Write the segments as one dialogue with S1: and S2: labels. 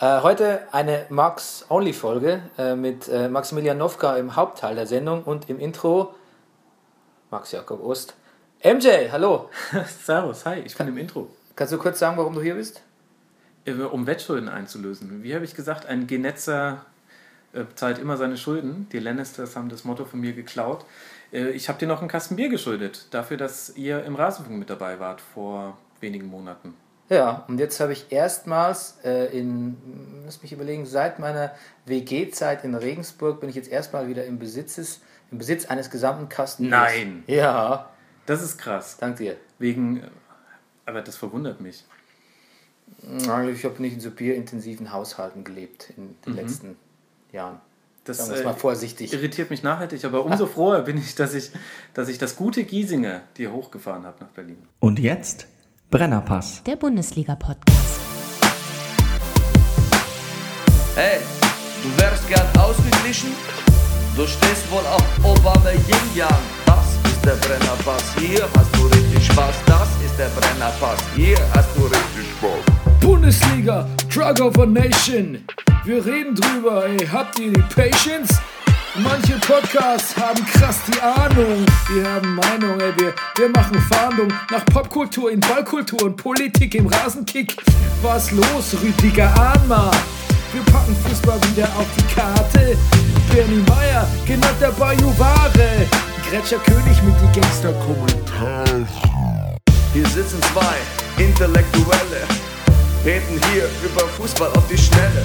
S1: Äh, heute eine Max-Only-Folge äh, mit äh, Maximilian Nowka im Hauptteil der Sendung und im Intro Max Jakob Ost. MJ, hallo.
S2: Servus, hi, ich bin im Intro.
S1: Kannst du kurz sagen, warum du hier bist?
S2: Äh, Um Wettschulden einzulösen. Wie habe ich gesagt, ein Genetzer äh, zahlt immer seine Schulden. Die Lannisters haben das Motto von mir geklaut. Äh, Ich habe dir noch einen Kasten Bier geschuldet, dafür, dass ihr im Rasenfunk mit dabei wart vor wenigen Monaten.
S1: Ja, und jetzt habe ich erstmals äh, in, lass mich überlegen, seit meiner WG-Zeit in Regensburg bin ich jetzt erstmal wieder im, Besitzes, im Besitz eines gesamten Kasten.
S2: Nein.
S1: Ja,
S2: Das ist krass.
S1: dank dir.
S2: Wegen, äh, aber das verwundert mich.
S1: Ich habe nicht in so bierintensiven Haushalten gelebt in den letzten Jahren.
S2: Das
S1: Sagen wir es mal
S2: äh,
S1: vorsichtig.
S2: irritiert mich nachhaltig, aber umso froher bin ich, dass ich, dass ich das gute Giesinger dir hochgefahren habe nach Berlin.
S3: Und jetzt Brennerpass.
S4: Der Bundesliga-Podcast.
S5: Hey, du wärst gern ausgeglichen? Du stehst wohl auf Obama Yin Yang. Das ist der Brennerpass. Hier hast du richtig Spaß. Das ist der Brennerpass. Hier hast du richtig Spaß.
S6: Bundesliga, Drug of a Nation. Wir reden drüber, ey, habt ihr die Patience? Manche Podcasts haben krass die Ahnung. Wir haben Meinung, ey, wir, wir machen Fahndung nach Popkultur in Ballkultur und Politik im Rasenkick. Was los, Rüdiger Ahnma? Wir packen Fußball wieder auf die Karte. Bernie Meyer, genannt der Bajuware. Gretscher König mit die Gangster-Kommentare.
S5: Hier sitzen zwei Intellektuelle, reden hier über Fußball auf die Schnelle.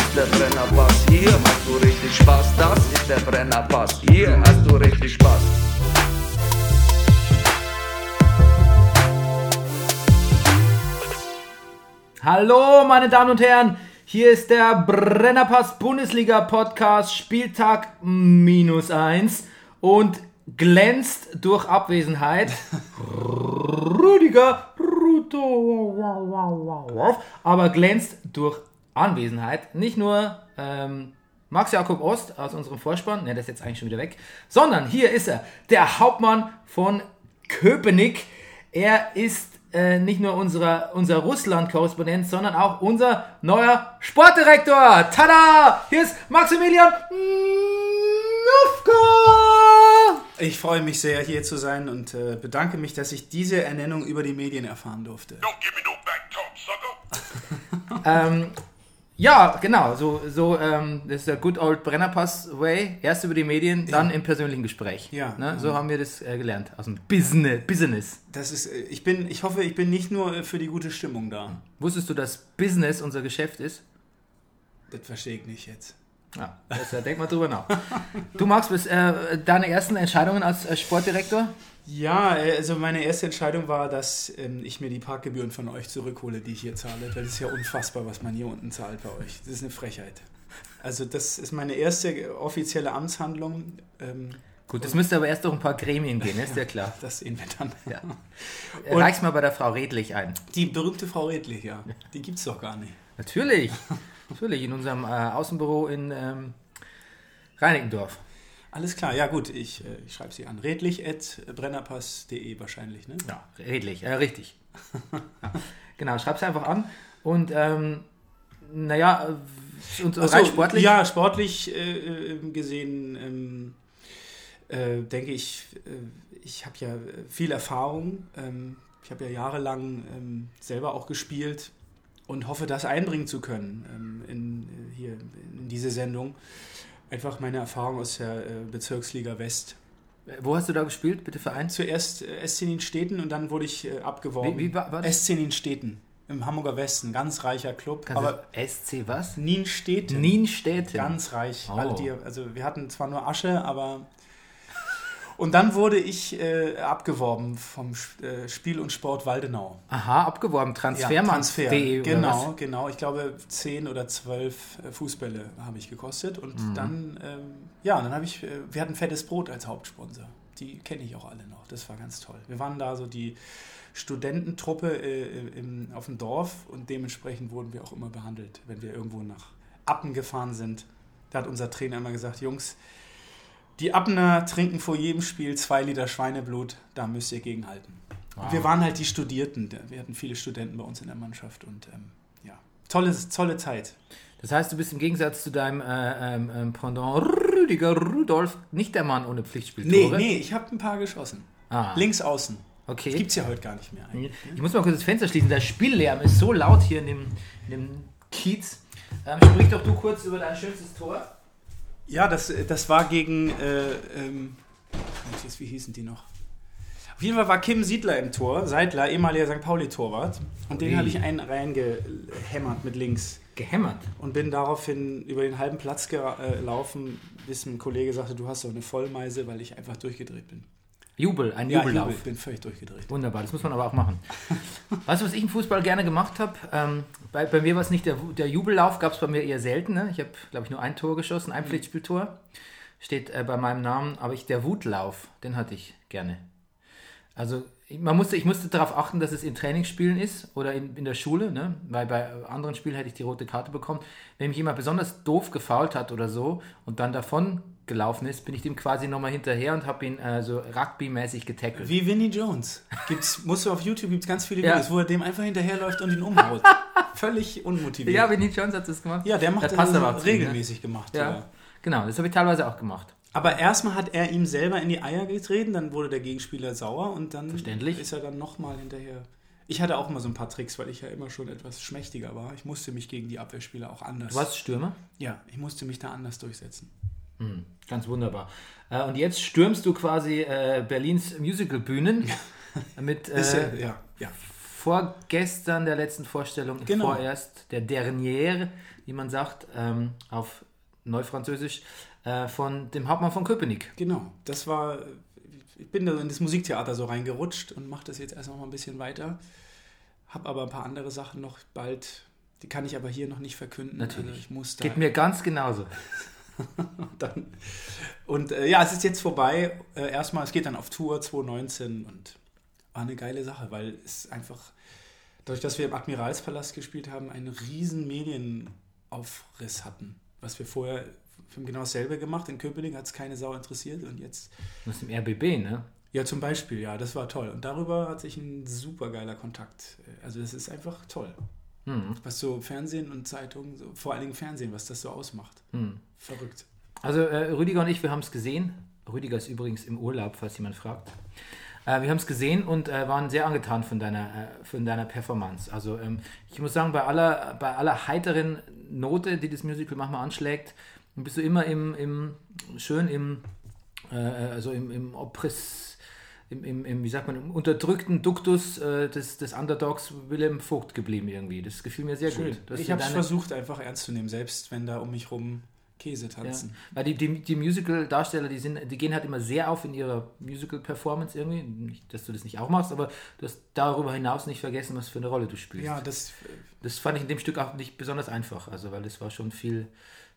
S5: ist der Brennerpass, hier hast du richtig Spaß. Das ist der Brennerpass, hier hast du richtig Spaß.
S1: Hallo, meine Damen und Herren, hier ist der Brennerpass Bundesliga Podcast, Spieltag minus eins und glänzt durch Abwesenheit. Rüdiger, Ruto, aber glänzt durch Anwesenheit. Nicht nur ähm, Max Jakob Ost aus unserem Vorspann, ne, der ist jetzt eigentlich schon wieder weg, sondern hier ist er, der Hauptmann von Köpenick. Er ist äh, nicht nur unserer, unser Russland-Korrespondent, sondern auch unser neuer Sportdirektor. Tada! Hier ist Maximilian Nowka!
S7: Ich freue mich sehr, hier zu sein und äh, bedanke mich, dass ich diese Ernennung über die Medien erfahren durfte.
S1: Ähm, ja, genau, so, so ähm, das ist der Good Old Brennerpass-Way. Erst über die Medien, dann im persönlichen Gespräch.
S7: Ja.
S1: Ne? So haben wir das äh, gelernt, aus dem Business. Business.
S7: Das ist, äh, ich, bin, ich hoffe, ich bin nicht nur äh, für die gute Stimmung da.
S1: Wusstest du, dass Business unser Geschäft ist?
S7: Das verstehe ich nicht jetzt.
S1: Ja, das, äh, denk mal drüber nach. Du magst bis, äh, deine ersten Entscheidungen als äh, Sportdirektor?
S7: Ja, äh, also meine erste Entscheidung war, dass ähm, ich mir die Parkgebühren von euch zurückhole, die ich hier zahle. Weil das ist ja unfassbar, was man hier unten zahlt bei euch. Das ist eine Frechheit. Also das ist meine erste offizielle Amtshandlung. Ähm,
S1: Gut, das müsste aber erst durch ein paar Gremien gehen, ist ja klar.
S7: das sehen wir dann.
S1: Ja. Reich's mal bei der Frau Redlich ein.
S7: Die berühmte Frau Redlich, ja. Die gibt es doch gar nicht.
S1: Natürlich, natürlich, in unserem äh, Außenbüro in ähm, Reinickendorf.
S7: Alles klar, ja gut, ich, äh, ich schreibe sie an. redlich.brennerpass.de wahrscheinlich, ne?
S1: Ja, redlich, äh, richtig. ja. Genau, schreib's einfach an. Und ähm, naja, äh, und
S7: so,
S1: rein sportlich.
S7: Ja, sportlich äh, äh, gesehen ähm, äh, denke ich, ich habe ja viel Erfahrung. Ähm, ich habe ja jahrelang ähm, selber auch gespielt und hoffe, das einbringen zu können ähm, in, hier in diese Sendung. Einfach meine Erfahrung aus der äh, Bezirksliga West.
S1: Wo hast du da gespielt, bitte Verein?
S7: Zuerst äh, SC Nienstädten und dann wurde ich äh, abgeworben.
S1: Wie- wie war- war das?
S7: SC Nienstädten im Hamburger Westen, ganz reicher Club.
S1: Kannst
S7: aber
S1: SC was?
S7: Nienstädten.
S1: Nienstädten.
S7: Ganz reich.
S1: Oh.
S7: Die, also wir hatten zwar nur Asche, aber. Und dann wurde ich äh, abgeworben vom äh, Spiel und Sport Waldenau.
S1: Aha, abgeworben. Transfermanns.de. oder
S7: Genau,
S1: was?
S7: genau. Ich glaube, zehn oder zwölf äh, Fußbälle habe ich gekostet. Und
S1: Mhm.
S7: dann, ähm, ja, dann habe ich, äh, wir hatten Fettes Brot als Hauptsponsor. Die kenne ich auch alle noch. Das war ganz toll. Wir waren da so die Studententruppe äh, im, auf dem Dorf und dementsprechend wurden wir auch immer behandelt, wenn wir irgendwo nach Appen gefahren sind. Da hat unser Trainer immer gesagt, Jungs, die Abner trinken vor jedem Spiel zwei Liter Schweineblut, da müsst ihr gegenhalten. Und Wir waren halt die Studierten, wir hatten viele Studenten bei uns in der Mannschaft und ähm, ja, tolle, tolle Zeit.
S1: Das heißt, du bist im Gegensatz zu deinem äh, ähm, ähm, Pendant Rüdiger Rudolf nicht der Mann ohne
S7: Nee,
S1: Pflichtspieltore.
S7: nee, ich habe ein paar geschossen.
S1: Ah,
S7: Links außen.
S1: okay.
S7: Gibt's ja heute gar nicht mehr eigentlich.
S1: Ich muss mal kurz das Fenster schließen. Der Spieellärm ist so laut hier in dem, in dem Kiez. Ähm, sprich doch du kurz über dein schönstes Tor.
S7: Ja, das, das war gegen, äh, ähm, wie hießen die noch? Auf jeden Fall war Kim Siedler im Tor, Seidler, ehemaliger St. Pauli-Torwart. Und den habe ich einen reingehämmert mit links.
S1: Gehämmert.
S7: Und bin daraufhin über den halben Platz gelaufen, bis ein Kollege sagte, du hast doch eine Vollmeise, weil ich einfach durchgedreht bin.
S1: Jubel, ein
S7: Ja,
S1: Jubellauf.
S7: Jubel, bin völlig durchgedreht.
S1: Wunderbar, das muss man aber auch machen. weißt du, was ich im Fußball gerne gemacht habe? Ähm, bei, bei mir war es nicht der, der Jubellauf, gab es bei mir eher selten. Ne? Ich habe, glaube ich, nur ein Tor geschossen, ein Pflichtspieltor. Steht äh, bei meinem Namen, aber ich, der Wutlauf, den hatte ich gerne. Also ich- man musste, ich musste darauf achten, dass es in Trainingsspielen ist oder in, in der Schule, ne? weil bei anderen Spielen hätte ich die rote Karte bekommen. Wenn mich jemand besonders doof gefault hat oder so und dann davon gelaufen ist, bin ich dem quasi nochmal hinterher und habe ihn äh, so rugby-mäßig getackelt.
S7: Wie Vinnie Jones. Gibt's, musst du auf YouTube gibt's ganz viele
S1: Ja.
S7: Videos, wo er dem einfach hinterherläuft und ihn umhaut. Völlig unmotiviert.
S1: Ja, Vinnie Jones hat das gemacht.
S7: Ja, der macht
S1: das
S7: das
S1: aber ne?
S7: regelmäßig gemacht.
S1: Ja, genau, das habe ich teilweise auch gemacht.
S7: Aber erstmal hat er ihm selber in die Eier getreten, dann wurde der Gegenspieler sauer und dann ist er dann nochmal hinterher. Ich hatte auch mal so ein paar Tricks, weil ich ja immer schon etwas schmächtiger war. Ich musste mich gegen die Abwehrspieler auch anders.
S1: Du warst Stürmer?
S7: Ja, ich musste mich da anders durchsetzen.
S1: Hm, ganz wunderbar. Äh, und jetzt stürmst du quasi äh, Berlins Musicalbühnen mit
S7: Ist
S1: äh,
S7: ja, ja, ja.
S1: vorgestern der letzten Vorstellung,
S7: Genau.
S1: vorerst der Dernière, wie man sagt, ähm, auf Neufranzösisch, äh, von dem Hauptmann von Köpenick.
S7: Genau, das war. Ich bin da in das Musiktheater so reingerutscht und mache das jetzt erst noch mal ein bisschen weiter. Hab aber ein paar andere Sachen noch bald. Die kann ich aber hier noch nicht verkünden.
S1: Natürlich.
S7: Also ich muss da
S1: Geht mir ganz genauso.
S7: dann. Und äh, ja, es ist jetzt vorbei. Äh, erstmal, es geht dann auf Tour 2019 und war eine geile Sache, weil es einfach, dadurch, dass wir im Admiralspalast gespielt haben, einen riesen Medienaufriss hatten. Was wir vorher, wir haben genau dasselbe gemacht. In Köpenick hat es keine Sau interessiert und jetzt
S1: Das ist im RBB, ne?
S7: Ja, zum Beispiel, ja, das war toll. Und darüber hat sich ein super geiler Kontakt. Also das ist einfach toll.
S1: Hm.
S7: Was so Fernsehen und Zeitungen, so, vor allen Dingen Fernsehen, was das so ausmacht.
S1: Hm.
S7: Verrückt.
S1: Also äh, Rüdiger und ich, wir haben es gesehen. Rüdiger ist übrigens im Urlaub, falls jemand fragt. Äh, wir haben es gesehen und äh, waren sehr angetan von deiner, äh, von deiner Performance. Also ähm, ich muss sagen, bei aller, bei aller heiteren Note, die das Musical manchmal anschlägt, bist du immer im, im schön im, äh, also im, im Oppress, im, im, im, wie sagt man, im unterdrückten Duktus äh, des, des Underdogs Willem Vogt geblieben irgendwie. Das gefiel mir sehr
S7: Schön.
S1: gut. Du hast
S7: Ich
S1: ja
S7: habe es versucht, einfach ernst zu nehmen, selbst wenn da um mich rum Käse
S1: Ja.
S7: tanzen.
S1: Weil die, die, die Musical-Darsteller, die, sind, die gehen halt immer sehr auf in ihrer Musical-Performance irgendwie. Nicht, dass du das nicht auch machst, aber du hast darüber hinaus nicht vergessen, was für eine Rolle du spielst.
S7: Ja, das,
S1: Das fand ich in dem Stück auch nicht besonders einfach, also weil das war schon viel,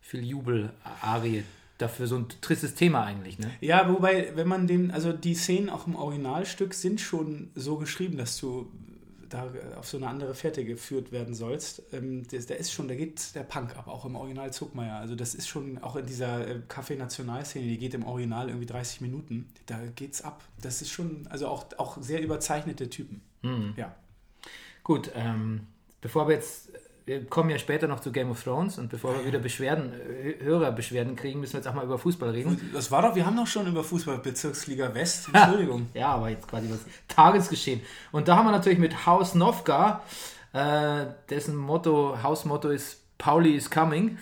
S1: viel Jubel-Arie dafür so ein tristes Thema eigentlich, ne?
S7: ja, wobei, wenn man den, also die Szenen auch im Originalstück sind schon so geschrieben, dass du da auf so eine andere Fährte geführt werden sollst. Ähm, das, da ist schon, da geht der Punk ab, auch im Original Zuckmeier. Also das ist schon, auch in dieser äh, Café National-Szene, die geht im Original irgendwie 30 Minuten, da geht's ab. Das ist schon, also auch, auch sehr überzeichnete Typen.
S1: Mhm.
S7: Ja.
S1: Gut, ähm, bevor wir jetzt, wir kommen ja später noch zu Game of Thrones und bevor wir wieder Beschwerden, äh, Hörerbeschwerden kriegen, müssen wir jetzt auch mal über Fußball reden.
S7: Das war doch, wir haben doch schon über Fußball Bezirksliga West. Entschuldigung.
S1: Ja, aber jetzt quasi das Tagesgeschehen. Und da haben wir natürlich mit Haus Novka, äh, dessen Motto, Hausmotto ist Pauli is coming.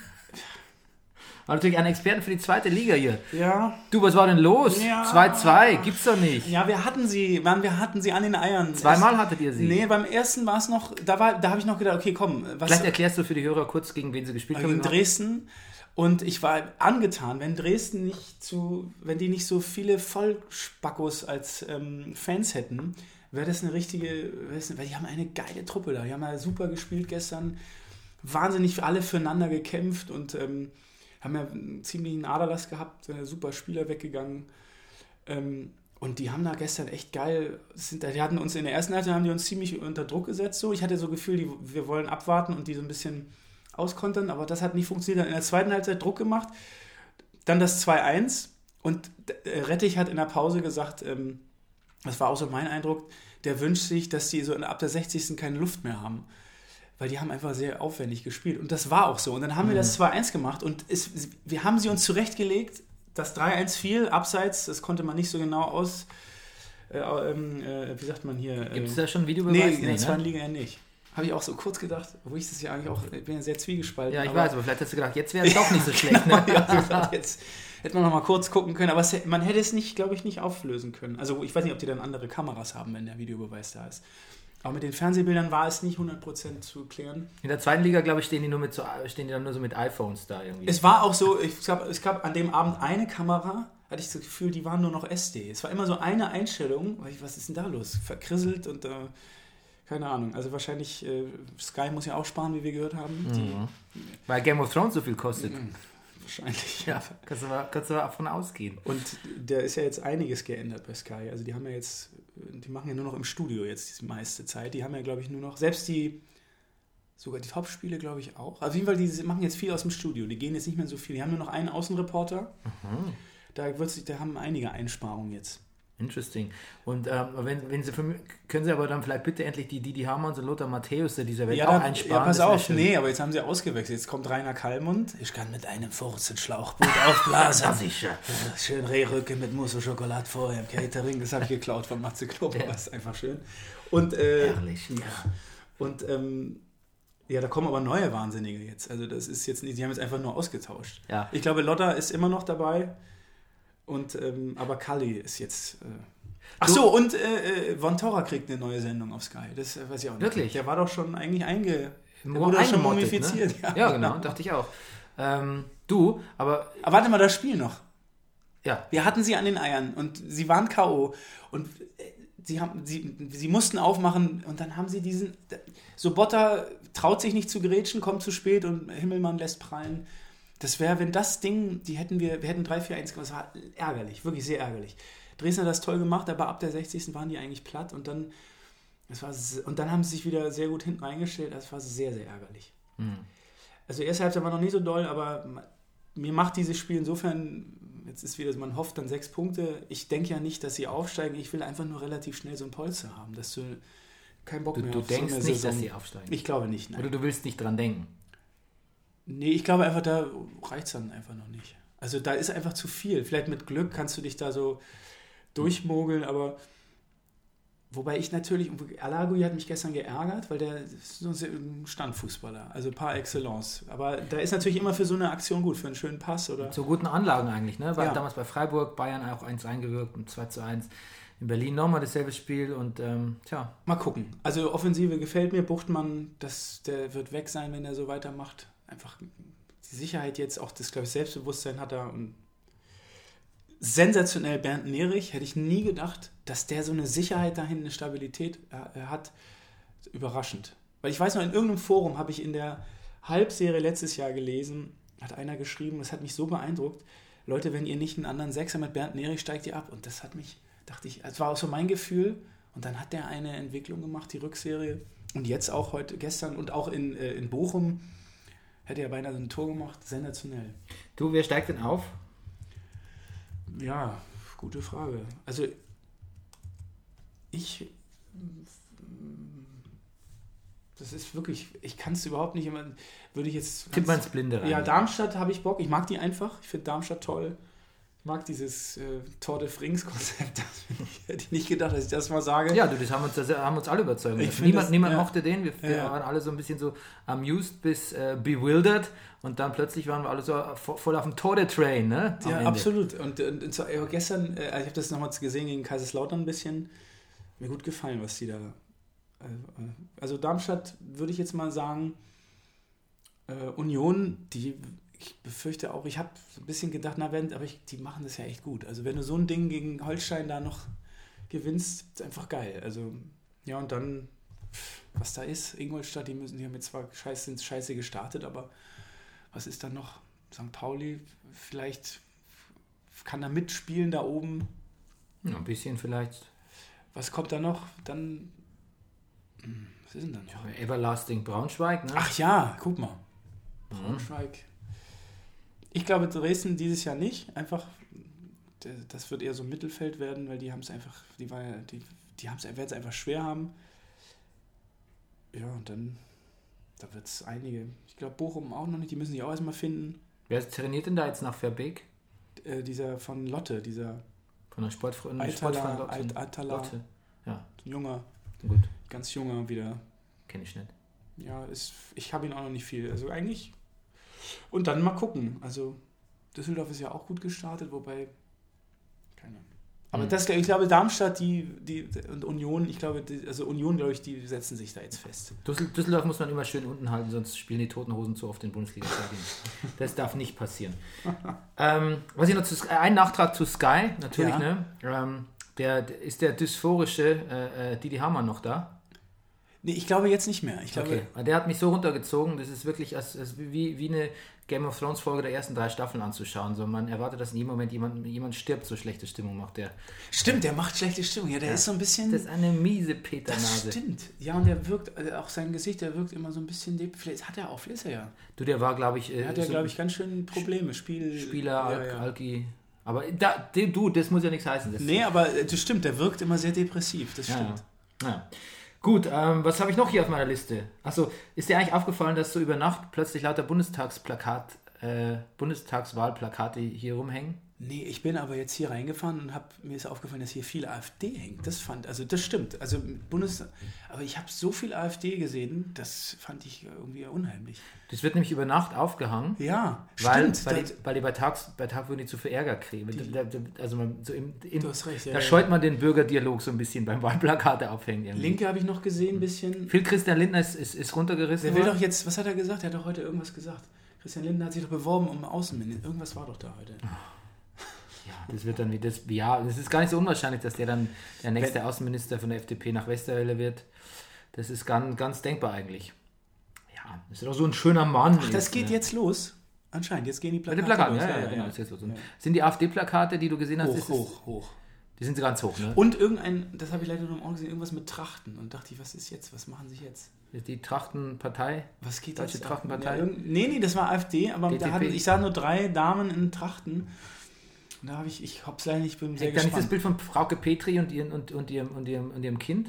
S1: Aber natürlich einen Experten für die zweite Liga hier.
S7: Ja.
S1: Du, was war denn los?
S7: Ja.
S1: 2-2, gibt's doch nicht.
S7: Ja, wir hatten sie, Mann, wir hatten sie an den Eiern.
S1: Zweimal hattet ihr sie.
S7: Nee, beim ersten war es noch, da, war, da habe ich noch gedacht, okay, komm, was
S1: Vielleicht erklärst du für die Hörer kurz, gegen wen sie gespielt
S7: gegen
S1: haben.
S7: Dresden. Und ich war angetan, wenn Dresden nicht zu, wenn die nicht so viele Vollspackos als ähm, Fans hätten, wäre das eine richtige, weil die haben eine geile Truppe da. Die haben ja super gespielt gestern, wahnsinnig alle füreinander gekämpft und ähm, haben ja einen ziemlichen Aderlass gehabt, sind ja super Spieler weggegangen. Ähm, und die haben da gestern echt geil, sind, die hatten uns in der ersten Halbzeit haben die uns ziemlich unter Druck gesetzt. So. Ich hatte so Gefühl, die, wir wollen abwarten und die so ein bisschen auskontern, aber das hat nicht funktioniert. In der zweiten Halbzeit Druck gemacht, dann das 2-1 und äh, Rettich hat in der Pause gesagt, ähm, das war auch so mein Eindruck, der wünscht sich, dass die so ab der 60. keine Luft mehr haben. Weil die haben einfach sehr aufwendig gespielt. Und das war auch so. Und dann haben mhm. wir das 2-1 gemacht und es, wir haben sie uns zurechtgelegt. Das 3-1 fiel, abseits, das konnte man nicht so genau aus. Äh, äh, wie sagt man hier?
S1: Gibt es da schon Videobeweis?
S7: Nee, in der ne? zweiten Liga ja nicht. Habe ich auch so kurz gedacht, wo ich das ja eigentlich auch, ich bin ja sehr zwiegespalten.
S1: Ja, ich aber weiß, aber vielleicht hast du gedacht, jetzt wäre es doch nicht so schlecht. Ne?
S7: ja, jetzt hätte man noch mal kurz gucken können, aber es, man hätte es nicht, glaube ich, nicht auflösen können. Also ich weiß nicht, ob die dann andere Kameras haben, wenn der Videobeweis da ist. Aber mit den Fernsehbildern war es nicht 100% zu klären.
S1: In der zweiten Liga, glaube ich, stehen die, nur mit so, stehen die dann nur so mit iPhones da irgendwie.
S7: Es war auch so, ich gab, es gab an dem Abend eine Kamera, hatte ich das Gefühl, die waren nur noch SD. Es war immer so eine Einstellung, was ist denn da los? Verkrisselt und äh, keine Ahnung. Also wahrscheinlich, äh, Sky muss ja auch sparen, wie wir gehört haben.
S1: Mhm. Weil Game of Thrones so viel kostet.
S7: Mhm. Wahrscheinlich.
S1: Ja, kannst du, mal, kannst du davon ausgehen.
S7: Und da ist ja jetzt einiges geändert bei Sky. Also die haben ja jetzt, die machen ja nur noch im Studio jetzt die meiste Zeit. Die haben ja, glaube ich, nur noch, selbst die, sogar die Topspiele, glaube ich, auch. Also auf jeden Fall, die machen jetzt viel aus dem Studio. Die gehen jetzt nicht mehr so viel. Die haben nur noch einen Außenreporter. Mhm. Da, wird, da haben einige Einsparungen jetzt.
S1: Interesting. Und ähm, wenn, wenn Sie für, können Sie aber dann vielleicht bitte endlich die Didi Hamanns und Lothar Matthäus dieser Welt
S7: ja,
S1: auch
S7: dann,
S1: einsparen.
S7: Ja, pass auf, nee, aber jetzt haben Sie ausgewechselt. Jetzt kommt Rainer Kallmund. Ich kann mit einem Furzen Schlauchboot aufblasen.
S1: ja, sicher.
S7: Schön Rehrücke mit Mousse und Schokolade vorher im Catering. Das habe ich geklaut von Matze Knob. Ja. Das ist einfach schön. Und, äh,
S1: Herrlich. Ja.
S7: Und ähm, ja, da kommen aber neue Wahnsinnige jetzt. Also das ist jetzt nicht, die haben jetzt einfach nur ausgetauscht.
S1: Ja.
S7: Ich glaube, Lotta ist immer noch dabei. Und, ähm, aber Kali ist jetzt. Äh, Ach so, und äh, äh, Von Torra kriegt eine neue Sendung auf Sky. Das äh, weiß ich auch nicht.
S1: Wirklich?
S7: Der war doch schon eigentlich einge.
S1: Wurde
S7: schon mumifiziert.
S1: Ne? Ja, ja, genau, dachte ich auch. Ähm, du, aber.
S7: Aber warte mal, das Spiel noch.
S1: Ja.
S7: Wir hatten sie an den Eiern und sie waren K.O. Und äh, sie, haben, sie, sie mussten aufmachen und dann haben sie diesen. So Botter traut sich nicht zu grätschen, kommt zu spät und Himmelmann lässt prallen. Das wäre, wenn das Ding, die hätten wir, wir hätten 3-4-1 gemacht, das war ärgerlich, wirklich sehr ärgerlich. Dresden hat das toll gemacht, aber ab der 60. waren die eigentlich platt und dann, das war, und dann haben sie sich wieder sehr gut hinten reingestellt. Das war sehr, sehr ärgerlich. Mhm. Also erste Halbzeit war noch nicht so doll, aber mir macht dieses Spiel insofern, jetzt ist wieder, man hofft dann sechs Punkte. Ich denke ja nicht, dass sie aufsteigen. Ich will einfach nur relativ schnell so ein Polster haben, dass du keinen Bock
S1: du,
S7: mehr
S1: du auf denkst so nicht, Saison. dass sie aufsteigen.
S7: Ich glaube nicht,
S1: nein. Oder du willst nicht dran denken.
S7: Nee, ich glaube einfach, da reicht es dann einfach noch nicht. Also da ist einfach zu viel. Vielleicht mit Glück kannst du dich da so durchmogeln, aber wobei ich natürlich, Alagui hat mich gestern geärgert, weil der ist so ein Standfußballer, also par excellence. Aber da ist natürlich immer für so eine Aktion gut, für einen schönen Pass oder.
S1: Zu guten Anlagen eigentlich, ne? War ja. damals bei Freiburg, Bayern auch eins eingewirkt und 2 zu 1. In Berlin nochmal dasselbe Spiel und ähm, tja.
S7: Mal gucken. Also Offensive gefällt mir. Buchtmann, das, der wird weg sein, wenn er so weitermacht. Einfach die Sicherheit jetzt, auch das, glaube ich, Selbstbewusstsein hat er und sensationell Bernd Nerich. Hätte ich nie gedacht, dass der so eine Sicherheit dahin, eine Stabilität äh, hat. Überraschend. Weil ich weiß noch, in irgendeinem Forum habe ich in der Halbserie letztes Jahr gelesen, hat einer geschrieben, das hat mich so beeindruckt. Leute, wenn ihr nicht einen anderen Sechser mit Bernd Nerich steigt ihr ab. Und das hat mich, dachte ich, das war auch so mein Gefühl. Und dann hat der eine Entwicklung gemacht, die Rückserie. Und jetzt auch heute, gestern und auch in, äh, in Bochum hätte er beinahe so ein Tor gemacht. Sensationell.
S1: Du, wer steigt denn auf?
S7: Ja, gute Frage. Also ich das ist wirklich, ich kann es überhaupt nicht immer, würde ich jetzt...
S1: Tipp mal ins Blinde
S7: rein. Ja, Darmstadt habe ich Bock, ich mag die einfach, ich finde Darmstadt toll. Mag dieses äh, Tour de Frings-Konzept, hätte ich nicht gedacht, dass ich das mal sage.
S1: Ja, du, das haben uns, das haben uns alle überzeugt. niemand das, niemand ja. mochte den, wir, wir ja. waren alle so ein bisschen so amused bis äh, bewildered und dann plötzlich waren wir alle so voll auf dem Tour de Train, ne?
S7: ja, Ende. absolut. Und, und, und so, gestern, äh, ich habe das nochmal gesehen gegen Kaiserslautern ein bisschen, mir gut gefallen, was die da... Äh, äh, also Darmstadt würde ich jetzt mal sagen, äh, Union, die ich befürchte auch, ich habe ein bisschen gedacht, na, wenn, aber ich, die machen das ja echt gut. Also wenn du so ein Ding gegen Holstein da noch gewinnst, ist einfach geil. Also, ja, und dann, was da ist, Ingolstadt, die müssen, die haben jetzt zwar scheiße, sind scheiße gestartet, aber was ist dann noch? St. Pauli, vielleicht kann da mitspielen da oben.
S1: Ja, ein bisschen vielleicht.
S7: Was kommt da noch? Dann, hm, was ist denn da noch?
S1: Everlasting Braunschweig, ne?
S7: Ach ja, guck mal. Braunschweig. Ich glaube, Dresden dieses Jahr nicht. Einfach, das wird eher so ein Mittelfeld werden, weil die haben es einfach, die, war ja- die, die werden es einfach schwer haben. Ja, und dann, da wird es einige. Ich glaube, Bochum auch noch nicht, die müssen sich auch erstmal finden.
S1: Wer trainiert denn da jetzt nach Verbeek?
S7: Äh, dieser von Lotte, dieser
S1: Von der Sportfreund
S7: Altala,
S1: Lotte.
S7: Alt, Altala,
S1: Lotte. Ja,
S7: ein junger,
S1: gut.
S7: ganz junger wieder.
S1: Kenne ich nicht.
S7: Ja, ist, ich habe ihn auch noch nicht viel. Also eigentlich. Und dann mal gucken. Also Düsseldorf ist ja auch gut gestartet, wobei. Keine Ahnung. Aber
S1: Mhm.
S7: das, ich glaube, Darmstadt, die, die und Union, ich glaube, die, also Union, glaube ich, die setzen sich da jetzt fest.
S1: Düssel- Düsseldorf muss man immer schön unten halten, sonst spielen die Toten Hosen zu oft in Bundesliga-Stadien. Das darf nicht passieren. ähm, was ich noch zu, Sky- ein Nachtrag zu Sky, natürlich,
S7: Ja.
S1: ne? Ähm, der, ist der dysphorische äh, äh, Didi Hamann noch da?
S7: Nee, ich glaube jetzt nicht mehr. Ich glaube,
S1: Okay, der hat mich so runtergezogen, das ist wirklich als, als wie, wie eine Game of Thrones Folge der ersten drei Staffeln anzuschauen. So, man erwartet, dass in jedem Moment jemand, jemand stirbt, so schlechte Stimmung macht der.
S7: stimmt, der macht schlechte Stimmung. Ja, der ist so ein bisschen.
S1: Das ist eine miese
S7: das
S1: Peternase.
S7: stimmt. Ja, und der wirkt, also auch sein Gesicht, der wirkt immer so ein bisschen. Vielleicht hat er auch, vielleicht ist er ja.
S1: Du, der war, glaube ich, äh,
S7: Er hat ja,
S1: so
S7: glaube ich, ganz schön Probleme. Spiel,
S1: Spieler,
S7: ja,
S1: Al
S7: ja.
S1: Alki. Aber da, du, das muss ja nichts heißen. Das,
S7: Nee, aber äh, das stimmt, der wirkt immer sehr depressiv. Das
S1: Ja,
S7: stimmt.
S1: ja. Gut, ähm, was habe ich noch hier auf meiner Liste? Achso, ist dir eigentlich aufgefallen, dass so über Nacht plötzlich lauter Bundestagsplakat, äh, Bundestagswahlplakate hier rumhängen?
S7: Nee, ich bin aber jetzt hier reingefahren und hab, mir ist aufgefallen, dass hier viel AfD hängt. Das fand, also das stimmt. Also Bundes, aber ich habe so viel AfD gesehen, das fand ich irgendwie unheimlich.
S1: Das wird nämlich über Nacht aufgehangen.
S7: Ja,
S1: Weil,
S7: stimmt.
S1: weil, die, weil die bei, Tags, bei Tag würden die zu viel Ärger kriegen. Da, da, also man, so im, im,
S7: Du hast recht, ja,
S1: da scheut man den Bürgerdialog so ein bisschen beim Wahlplakate aufhängen. Irgendwie.
S7: Linke habe ich noch gesehen, ein bisschen.
S1: Phil Christian Lindner ist, ist, ist runtergerissen.
S7: Der will
S1: worden.
S7: doch jetzt, was hat er gesagt? Er hat doch heute irgendwas gesagt. Christian Lindner hat sich doch beworben um Außenminister. Irgendwas war doch da heute.
S1: Ja, das wird dann wie das. Ja, es ist gar nicht so unwahrscheinlich, dass der dann der nächste Außenminister von der FDP nach Westerwelle wird. Das ist ganz, ganz denkbar eigentlich. Ja, das ist doch so ein schöner Mann.
S7: Ach, das geht
S1: ne?
S7: jetzt los. Anscheinend, jetzt gehen die Plakate
S1: den Plakaten,
S7: los.
S1: ja, ja, genau. jetzt los. Und Sind die AfD-Plakate, die du gesehen hast,
S7: Hoch,
S1: ist
S7: hoch, hoch.
S1: die sind ganz hoch, ne?
S7: Und irgendein, das habe ich leider nur im Auge gesehen, irgendwas mit Trachten. Und dachte ich, was ist jetzt? Was machen sie jetzt?
S1: Die Trachtenpartei.
S7: Was geht
S1: Deutsche
S7: jetzt? ab?
S1: Trachtenpartei?
S7: Ja, nee, nee, das war AfD, aber hatten, ich sah nur drei Damen in Trachten. Und da habe ich, ich hab's leider nicht, bin sehr
S1: Hängt da nicht das
S7: gespannt.
S1: Bild von Frauke Petri und, ihren, und, und, ihrem, und, ihrem, und ihrem Kind?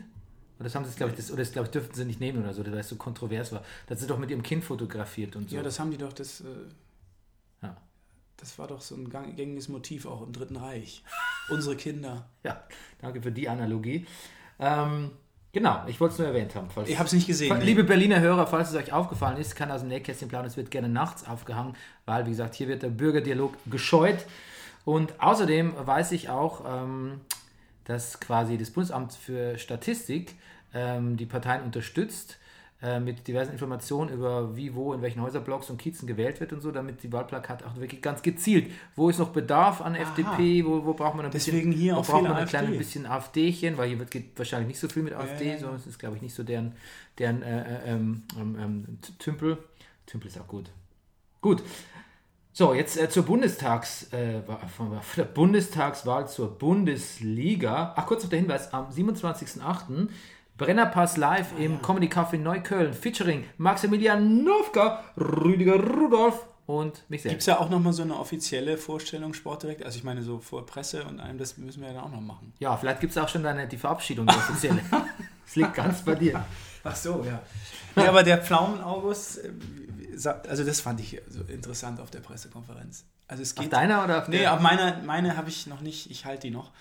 S1: Oder das haben sie, glaube ich, das, oder das, glaube ich, dürften sie nicht nehmen oder so, weil es so kontrovers war. Da hat sie doch mit ihrem Kind fotografiert und so.
S7: Ja, das haben die doch, das, äh,
S1: Ja.
S7: das war doch so ein gängiges Motiv auch im Dritten Reich. Unsere Kinder.
S1: Ja, danke für die Analogie. Ähm, genau, ich wollte es nur erwähnt haben. Falls,
S7: Ich habe es nicht gesehen. nee.
S1: Liebe Berliner Hörer, falls es euch aufgefallen ist, kann aus dem Nähkästchen plaudern, es wird gerne nachts aufgehangen, weil, wie gesagt, hier wird der Bürgerdialog gescheut. Und außerdem weiß ich auch, ähm, dass quasi das Bundesamt für Statistik ähm, die Parteien unterstützt äh, mit diversen Informationen über wie, wo, in welchen Häuserblocks und Kiezen gewählt wird und so, damit die Wahlplakate auch wirklich ganz gezielt, wo ist noch Bedarf an FDP, wo, wo braucht man ein
S7: Deswegen
S1: bisschen,
S7: hier
S1: wo
S7: auch
S1: braucht man ein kleines bisschen AfDchen, weil hier wird, geht wahrscheinlich nicht so viel mit AfD,
S7: ja, ja.
S1: sondern es ist, glaube ich, nicht so deren, deren äh, äh, ähm, ähm, ähm, Tümpel. Tümpel ist auch gut. Gut. So, jetzt äh, zur Bundestags, äh, der Bundestagswahl zur Bundesliga. Ach, kurz noch der Hinweis, am 27.08. Brennerpass live im Comedy Café Neukölln, featuring Maximilian Nowka, Rüdiger Rudolf und mich
S7: Gibt
S1: selbst.
S7: es ja auch nochmal so eine offizielle Vorstellung Sportdirekt? Also ich meine so vor Presse und allem, das müssen wir ja dann auch noch machen.
S1: Ja, vielleicht gibt es auch schon deine, die Verabschiedung, die offizielle. Das liegt ganz bei dir.
S7: Ach so, ja. ja aber der Pflaumen-August, äh, also das fand ich so interessant auf der Pressekonferenz. Also es
S1: Auf
S7: geht...
S1: deiner oder auf
S7: Nee,
S1: der?
S7: auf meiner, meine habe ich noch nicht, ich halte die noch.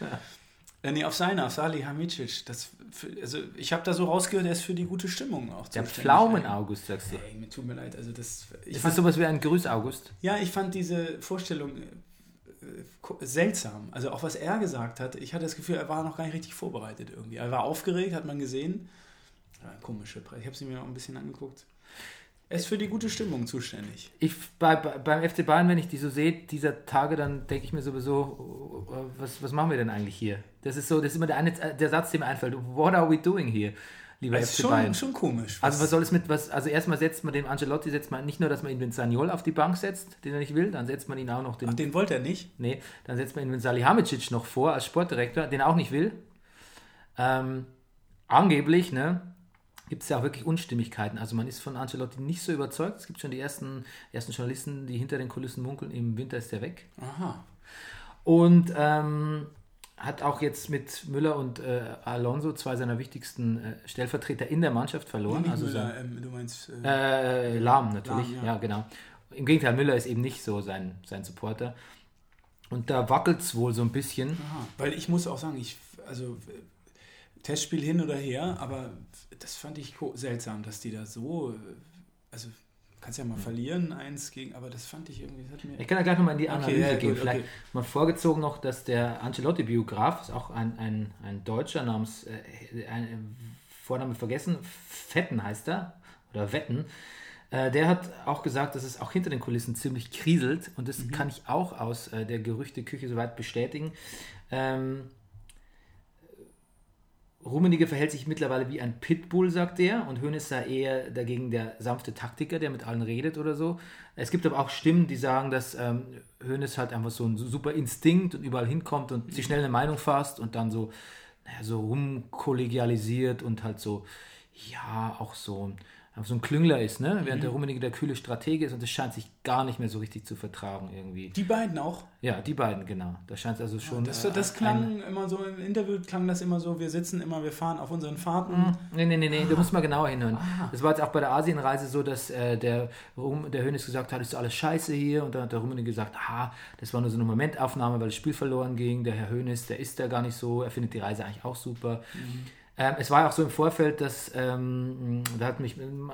S7: Äh, nee, auf seiner, auf Salih Hamicic. Das, für, also ich habe da so rausgehört, er ist für die gute Stimmung auch
S1: der. Pflaumen-August, sagst du.
S7: Ey, mir tut mir leid, also das... Ich
S1: das
S7: fand,
S1: sowas wie ein Grüß-August?
S7: ja, ich fand diese Vorstellung äh, äh, seltsam. Also auch was er gesagt hat, ich hatte das Gefühl, er war noch gar nicht richtig vorbereitet irgendwie. Er war aufgeregt, hat man gesehen. Ja, komische Presse. Ich habe sie mir noch ein bisschen angeguckt. Er ist für die gute Stimmung zuständig.
S1: Ich, bei, bei, beim FC Bayern, wenn ich die so sehe, dieser Tage, dann denke ich mir sowieso, äh, was, was machen wir denn eigentlich hier? Das ist so, das ist immer der, eine, der Satz, der mir einfällt. What are we doing here? Lieber
S7: Das ist
S1: FC
S7: schon,
S1: Bayern.
S7: schon komisch.
S1: Also was soll es mit was? Also erstmal setzt man dem Ancelotti setzt man nicht nur, dass man ihn den Saniol auf die Bank setzt, den er nicht will, dann setzt man ihn auch noch den
S7: Ach, den wollte er nicht?
S1: Nee, dann setzt man ihn mit Salihamidzic noch vor als Sportdirektor, den er auch nicht will. Ähm, angeblich, ne, gibt es ja auch wirklich Unstimmigkeiten. Also man ist von Ancelotti nicht so überzeugt. Es gibt schon die ersten, ersten Journalisten, die hinter den Kulissen munkeln, im Winter ist der weg.
S7: Aha.
S1: Und ähm, hat auch jetzt mit Müller und äh, Alonso zwei seiner wichtigsten äh, Stellvertreter in der Mannschaft verloren. Also so-
S7: Müller, ähm, du meinst. Äh,
S1: äh, Lahm natürlich,
S7: Lahm,
S1: ja.
S7: ja.
S1: genau. Im Gegenteil, Müller ist eben nicht so sein, sein Supporter. Und da wackelt es wohl so ein bisschen.
S7: aha. Weil ich muss auch sagen, ich, also Testspiel hin oder her, aber das fand ich seltsam, dass die da so, äh, also kannst ja mal verlieren, eins gegen, aber das fand ich irgendwie.
S1: Ich kann ja gleich nochmal in die Analyse
S7: ja,
S1: gehen.
S7: gut,
S1: Vielleicht
S7: okay.
S1: mal vorgezogen noch, dass der Ancelotti-Biograf, ist auch ein, ein, ein Deutscher namens, äh, ein, äh, Vorname vergessen, Fetten heißt er, oder Wetten, äh, der hat auch gesagt, dass es auch hinter den Kulissen ziemlich kriselt und das kann ich auch aus äh, der Gerüchteküche soweit bestätigen. Ähm, Rummenigge verhält sich mittlerweile wie ein Pitbull, sagt er, und Hoeneß sei eher dagegen der sanfte Taktiker, der mit allen redet oder so. Es gibt aber auch Stimmen, die sagen, dass ähm, Hoeneß halt einfach so ein super Instinkt und überall hinkommt und sich schnell eine Meinung fasst und dann so, naja, so rumkollegialisiert und halt so, ja, auch so, einfach so ein Klüngler ist, ne? Während der Rummenigge der kühle Stratege ist und das scheint sich gar nicht mehr so richtig zu vertragen irgendwie.
S7: Die beiden auch.
S1: Ja, die beiden, genau. Da scheint es also schon.
S7: Das,
S1: äh,
S7: das klang immer so, im Interview klang das immer so, wir sitzen immer, wir fahren auf unseren Fahrten.
S1: Hm, Nee, nee, nee, nee, da muss man genauer hinhören. Das war jetzt auch bei der Asienreise so, dass äh, der, Rum, der Hönes gesagt hat, ist alles scheiße hier. Und dann hat der Rummenigge gesagt, ah, das war nur so eine Momentaufnahme, weil das Spiel verloren ging. Der Herr Hönes, der ist da gar nicht so. Er findet die Reise eigentlich auch super. Ähm, es war ja auch so im Vorfeld, dass, ähm, da hat mich ähm,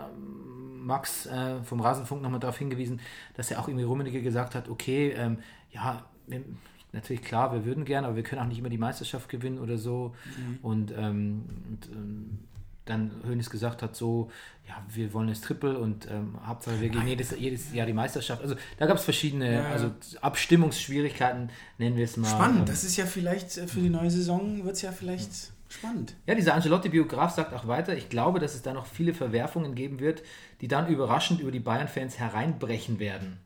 S1: Max äh, vom Rasenfunk nochmal darauf hingewiesen, dass er auch irgendwie Rummenigge gesagt hat, okay, ähm, ja, natürlich klar, wir würden gerne, aber wir können auch nicht immer die Meisterschaft gewinnen oder so. Und, ähm, und ähm, dann Hönes gesagt hat, so, ja, wir wollen das Triple und ähm, Hauptsache wir gehen jedes, jedes Jahr die Meisterschaft. Also da gab es verschiedene,
S7: Ja, ja.
S1: also Abstimmungsschwierigkeiten, nennen wir es mal. Ähm,
S7: Spannend, das ist ja vielleicht äh, für die neue Saison, wird es ja vielleicht spannend.
S1: Ja, dieser Ancelotti-Biograf sagt auch weiter, ich glaube, dass es da noch viele Verwerfungen geben wird, die dann überraschend über die Bayern-Fans hereinbrechen werden.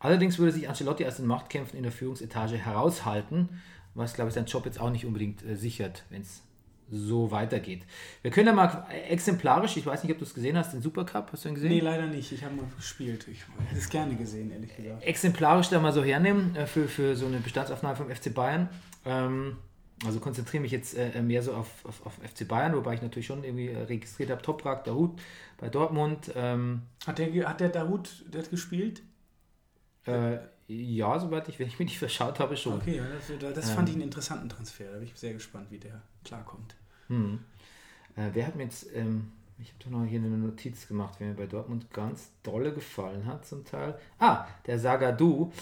S1: Allerdings würde sich Ancelotti aus den Machtkämpfen in der Führungsetage heraushalten, was, glaube ich, seinen Job jetzt auch nicht unbedingt äh, sichert, wenn es so weitergeht. Wir können ja mal exemplarisch, ich weiß nicht, ob du es gesehen hast, den Supercup, hast du ihn gesehen?
S7: Nee, leider nicht. Ich habe mal gespielt. Ich hätte es gerne gesehen, ehrlich gesagt.
S1: exemplarisch da mal so hernehmen äh, für, für so eine Bestandsaufnahme vom FC Bayern. Ähm, also konzentriere mich jetzt äh, mehr so auf, auf, auf FC Bayern, wobei ich natürlich schon irgendwie äh, registriert habe, Toprak, Dahut bei Dortmund. Ähm,
S7: Hat der, hat der Dahut der hat gespielt?
S1: äh, ja, soweit ich, wenn ich mich nicht verschaut habe, schon.
S7: Okay, das, das fand ich einen interessanten Transfer. Da bin ich sehr gespannt, wie der klarkommt.
S1: Hm. Äh, wer hat mir jetzt, ähm, ich habe doch noch hier eine Notiz gemacht, wer mir bei Dortmund ganz dolle gefallen hat zum Teil. Ah, der Sagadu,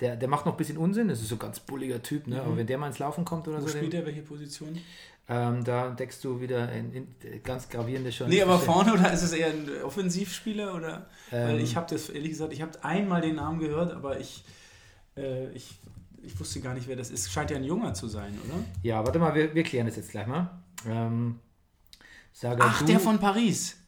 S1: der, der macht noch ein bisschen Unsinn, das ist so ein ganz bulliger Typ, ne? aber wenn der mal ins Laufen kommt oder
S7: Wo
S1: so,
S7: spielt
S1: den,
S7: er? Welche Position?
S1: ähm, da entdeckst du wieder in, in, ganz gravierende schon.
S7: Nee, aber vorne oder ist es eher ein Offensivspieler? Oder? Weil
S1: Ähm.
S7: ich habe das, ehrlich gesagt, ich habe einmal den Namen gehört, aber ich, äh, ich, ich wusste gar nicht, wer das ist. Scheint ja ein Junger zu sein, oder?
S1: Ja, warte mal, wir, wir klären das jetzt gleich mal. Ähm,
S7: Ach, der von Paris.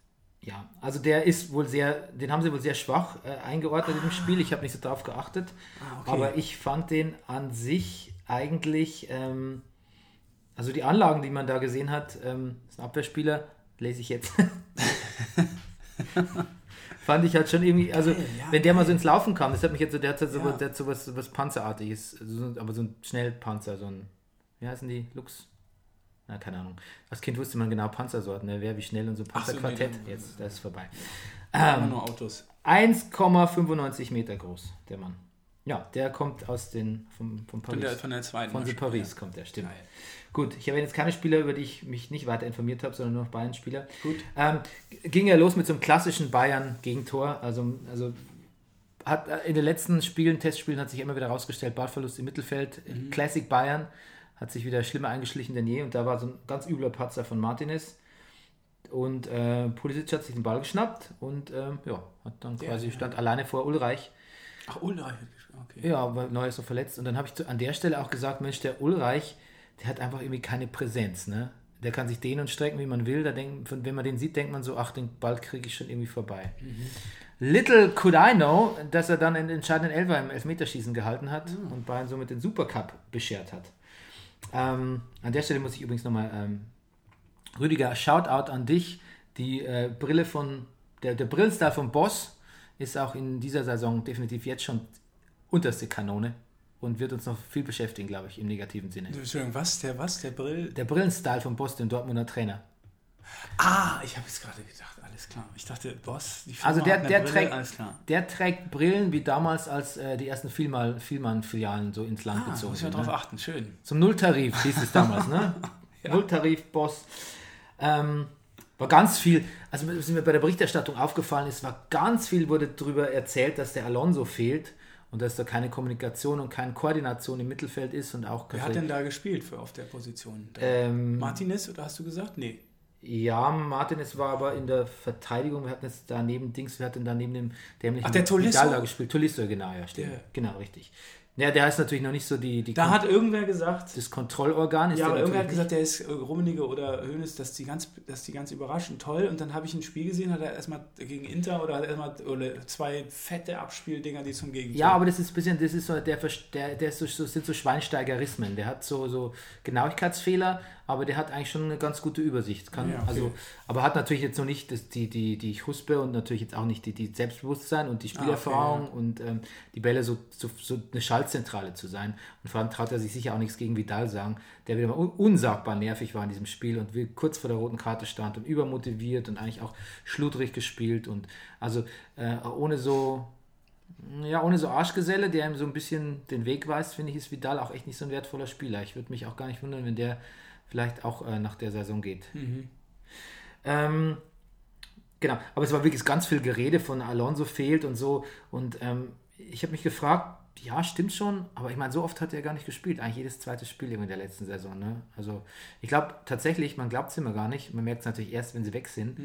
S1: Ja, also der ist wohl sehr, den haben sie wohl sehr schwach äh, eingeordnet im Spiel. Ich habe nicht so drauf geachtet.
S7: Ah, okay.
S1: Aber ich fand den an sich eigentlich, ähm, also die Anlagen, die man da gesehen hat, ähm, ist ein Abwehrspieler, lese ich jetzt. fand ich halt schon irgendwie, also
S7: ja,
S1: wenn der mal so ins Laufen kam, das hat mich jetzt so, der hat so,
S7: Ja.
S1: der hat so was, was Panzerartiges, also so, aber so ein Schnellpanzer, so ein, wie heißen die, Lux? Na, keine Ahnung. Als Kind wusste man genau Panzersorten, ne? wer wie schnell und so
S7: Ach so, nee,
S1: Panzerquartett. jetzt, das ist vorbei. Ähm,
S7: nur Autos.
S1: 1,95 Meter groß, der Mann. Ja, der kommt aus den, vom, vom
S7: Von
S1: Paris.
S7: der, von der zweiten.
S1: Von Paris
S7: ja.
S1: kommt der, stimmt.
S7: Geil.
S1: Gut, ich habe jetzt keine Spieler, über die ich mich nicht weiter informiert habe, sondern nur noch Bayern-Spieler.
S7: Gut.
S1: Ähm, ging ja los mit so einem klassischen Bayern-Gegentor. Also, also hat äh, in den letzten Spielen, Testspielen, hat sich immer wieder rausgestellt, Ballverlust im Mittelfeld.
S7: Mhm.
S1: Classic Bayern hat sich wieder schlimmer eingeschlichen denn je. Und da war so ein ganz übler Patzer von Martinez. Und äh, Pulisic hat sich den Ball geschnappt und ähm, ja, hat dann
S7: Der,
S1: quasi
S7: ja.
S1: stand alleine vor Ulreich.
S7: Ach, Ulreich. Okay.
S1: Ja, weil Neuer ist so verletzt. Und dann habe ich zu, an der Stelle auch gesagt, Mensch, der Ulreich, der hat einfach irgendwie keine Präsenz. Ne? Der kann sich dehnen und strecken, wie man will. Da denk, wenn man den sieht, denkt man so, ach, den Ball kriege ich schon irgendwie vorbei. Little could I know, dass er dann den entscheidenden Elfer im Elfmeterschießen gehalten hat und Bayern somit den Supercup beschert hat. Ähm, an der Stelle muss ich übrigens nochmal, ähm, Rüdiger, Shoutout an dich. Die äh, Brille von, der, der Brillenstar von Boss ist auch in dieser Saison definitiv jetzt schon unterste Kanone und wird uns noch viel beschäftigen, glaube ich, im negativen Sinne.
S7: Entschuldigung, was? Der was? Der Brill?
S1: Der Brillenstyle von Boss, dem Dortmunder Trainer.
S7: Ah, ich habe jetzt gerade gedacht, alles klar. Ich dachte, Boss, die Firma
S1: Also der,
S7: hat eine
S1: der,
S7: Brille,
S1: trägt,
S7: alles klar.
S1: der trägt Brillen wie damals, als äh, die ersten Vielmann-Filialen so ins Land
S7: Ah,
S1: gezogen
S7: muss ich
S1: sind.
S7: drauf
S1: Ne?
S7: achten, schön.
S1: Zum Nulltarif hieß es damals, ne? Nulltarif-Boss. Ähm, war ganz viel, also was mir bei der Berichterstattung aufgefallen ist, war ganz viel wurde darüber erzählt, dass der Alonso fehlt und dass da keine Kommunikation und keine Koordination im Mittelfeld ist und auch
S7: Wer hat denn da gespielt für auf der Position?
S1: Ähm,
S7: Martinez, oder hast du gesagt? Nee.
S1: Ja, Martin, es war aber in der Verteidigung, wir hatten jetzt daneben Dings, wir hatten daneben dem dämlichen
S7: Ach, der Tolisso?
S1: Vidal da gespielt. Tolisso, genau, ja, stimmt.
S7: Der.
S1: Genau, richtig. Ja, der ist natürlich noch nicht so die, die
S7: Da hat irgendwer gesagt,
S1: das Kontrollorgan ist
S7: ja, aber irgendwer hat gesagt, der ist äh, Rummenigge oder Hönes, dass die ganz, dass die ganz überraschend toll. Und dann habe ich ein Spiel gesehen, hat er erstmal gegen Inter oder hat erstmal oder zwei fette Abspieldinger, die zum Gegentor.
S1: Ja, aber das ist ein bisschen, das ist so, der, der, der ist so, so, sind so Schweinsteigerismen. Der hat so, so Genauigkeitsfehler, aber der hat eigentlich schon eine ganz gute Übersicht. Kann,
S7: Ja, okay.
S1: also, aber hat natürlich jetzt noch nicht das, die, die, die Huspe und natürlich jetzt auch nicht die, die Selbstbewusstsein und die Spielerfahrung und ähm, die Bälle so, so, so eine Schaltzentrale zu sein. Und vor allem traut er sich sicher auch nichts gegen Vidal sagen, der wieder mal un unsagbar nervig war in diesem Spiel und kurz vor der roten Karte stand und übermotiviert und eigentlich auch schludrig gespielt und also äh, ohne so ja, ohne so Arschgeselle, der ihm so ein bisschen den Weg weist, finde ich, ist Vidal auch echt nicht so ein wertvoller Spieler. Ich würde mich auch gar nicht wundern, wenn der vielleicht auch äh, nach der Saison geht. Ähm, genau, aber es war wirklich ganz viel Gerede von Alonso fehlt und so. Und ähm, ich habe mich gefragt, ja, stimmt schon, aber ich meine, so oft hat er gar nicht gespielt. Eigentlich jedes zweite Spiel in der letzten Saison. Ne? Also ich glaube tatsächlich, man glaubt es immer gar nicht. Man merkt es natürlich erst, wenn sie weg sind,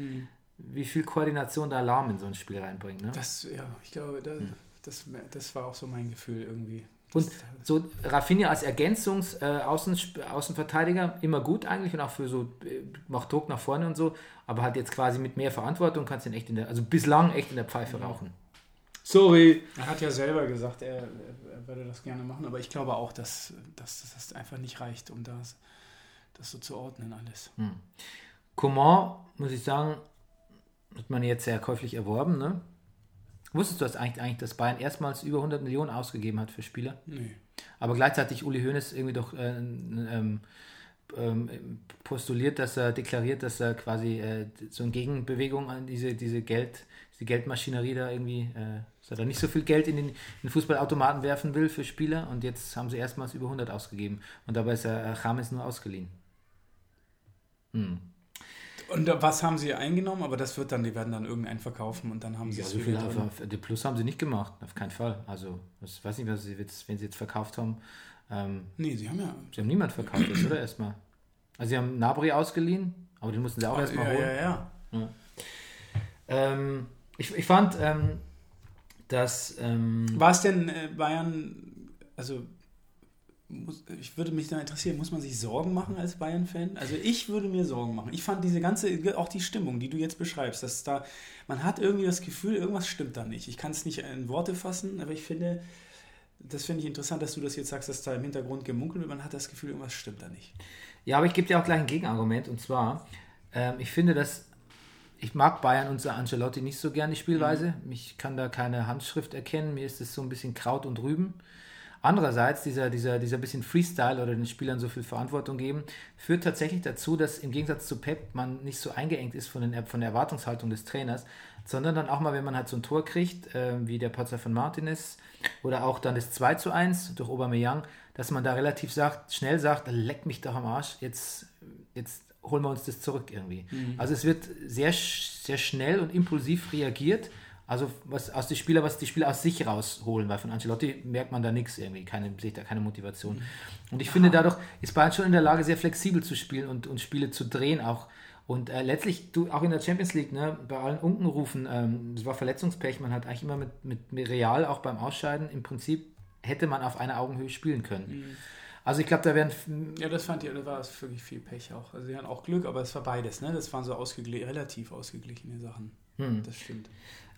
S1: wie viel Koordination da Alarm in so ein Spiel reinbringt. Ne?
S7: Das, ja, ich glaube, da, das, das war auch so mein Gefühl irgendwie.
S1: Und
S7: Das-
S1: so Rafinha als Ergänzungs äh, Außen, Außenverteidiger immer gut eigentlich und auch für so äh, macht Druck nach vorne und so, aber halt jetzt quasi mit mehr Verantwortung kannst du ihn echt in der also bislang echt in der Pfeife rauchen. Sorry.
S7: Er hat ja selber gesagt, er, er würde das gerne machen, aber ich glaube auch, dass, dass das einfach nicht reicht, um das, das so zu ordnen alles.
S1: Coman, muss ich sagen, hat man jetzt sehr käuflich erworben, ne? Wusstest du das eigentlich, eigentlich, dass Bayern erstmals über 100 Millionen ausgegeben hat für Spieler?
S7: Nee.
S1: Aber gleichzeitig Uli Hoeneß irgendwie doch äh, ähm, ähm, postuliert, dass er deklariert, dass er quasi äh, so eine Gegenbewegung an diese, diese Geld, diese Geldmaschinerie da irgendwie, äh, dass er da nicht so viel Geld in den, in den Fußballautomaten werfen will für Spieler und jetzt haben sie erstmals über 100 ausgegeben und dabei ist er äh, James nur ausgeliehen. Hm.
S7: Und was haben sie eingenommen? Aber das wird dann, die werden dann irgendeinen verkaufen und dann haben sie
S1: Ja, so viel auf, auf, die Plus haben sie nicht gemacht, auf keinen Fall. Also, ich weiß nicht, was sie jetzt, wenn sie jetzt verkauft haben. Ähm,
S7: Nee, sie haben ja.
S1: Sie haben niemand verkauft, jetzt, oder? Erstmal. Also, sie haben Nabri ausgeliehen, aber den mussten sie auch erstmal
S7: ja,
S1: holen.
S7: ja, ja.
S1: Ähm, ich, ich fand, ähm, dass. Ähm,
S7: War es denn äh, Bayern, also muss, ich würde mich da interessieren, muss man sich Sorgen machen als Bayern-Fan? Also ich würde mir Sorgen machen. Ich fand diese ganze, auch die Stimmung, die du jetzt beschreibst, dass da, man hat irgendwie das Gefühl, irgendwas stimmt da nicht. Ich kann es nicht in Worte fassen, aber ich finde, das finde ich interessant, dass du das jetzt sagst, dass da im Hintergrund gemunkelt wird. Man hat das Gefühl, irgendwas stimmt da nicht.
S1: ja, aber ich gebe dir auch gleich ein Gegenargument. Und zwar, ähm, ich finde, dass. Ich mag Bayern und Ancelotti nicht so gern, die Spielweise. Ich kann da keine Handschrift erkennen. Mir ist es so ein bisschen Kraut und Rüben. Andererseits, dieser, dieser, dieser bisschen Freestyle oder den Spielern so viel Verantwortung geben, führt tatsächlich dazu, dass im Gegensatz zu Pep man nicht so eingeengt ist von, den, von der Erwartungshaltung des Trainers, sondern dann auch mal, wenn man halt so ein Tor kriegt, äh, wie der Patzer von Martinez oder auch dann das 2 zu 1 durch Aubameyang, dass man da relativ sagt, schnell sagt, leck mich doch am Arsch, jetzt, jetzt holen wir uns das zurück irgendwie. Also es wird sehr, sehr schnell und impulsiv reagiert, also was aus die Spieler, was die Spieler aus sich rausholen, weil von Ancelotti merkt man da nichts irgendwie, keine, sehe da keine Motivation. Und ich finde, dadurch ist Bayern schon in der Lage, sehr flexibel zu spielen und, und Spiele zu drehen auch. Und äh, letztlich, du auch in der Champions League, ne, bei allen Unkenrufen, ähm, es war Verletzungspech, man hat eigentlich immer mit, mit, mit Real auch beim Ausscheiden im Prinzip hätte man auf einer Augenhöhe spielen können. Also ich glaube, da werden
S7: Ja, das fand ich, da war es wirklich viel Pech auch. Also sie hatten auch Glück, aber es war beides, ne? Das waren so ausgegli relativ ausgeglichene Sachen. Das stimmt.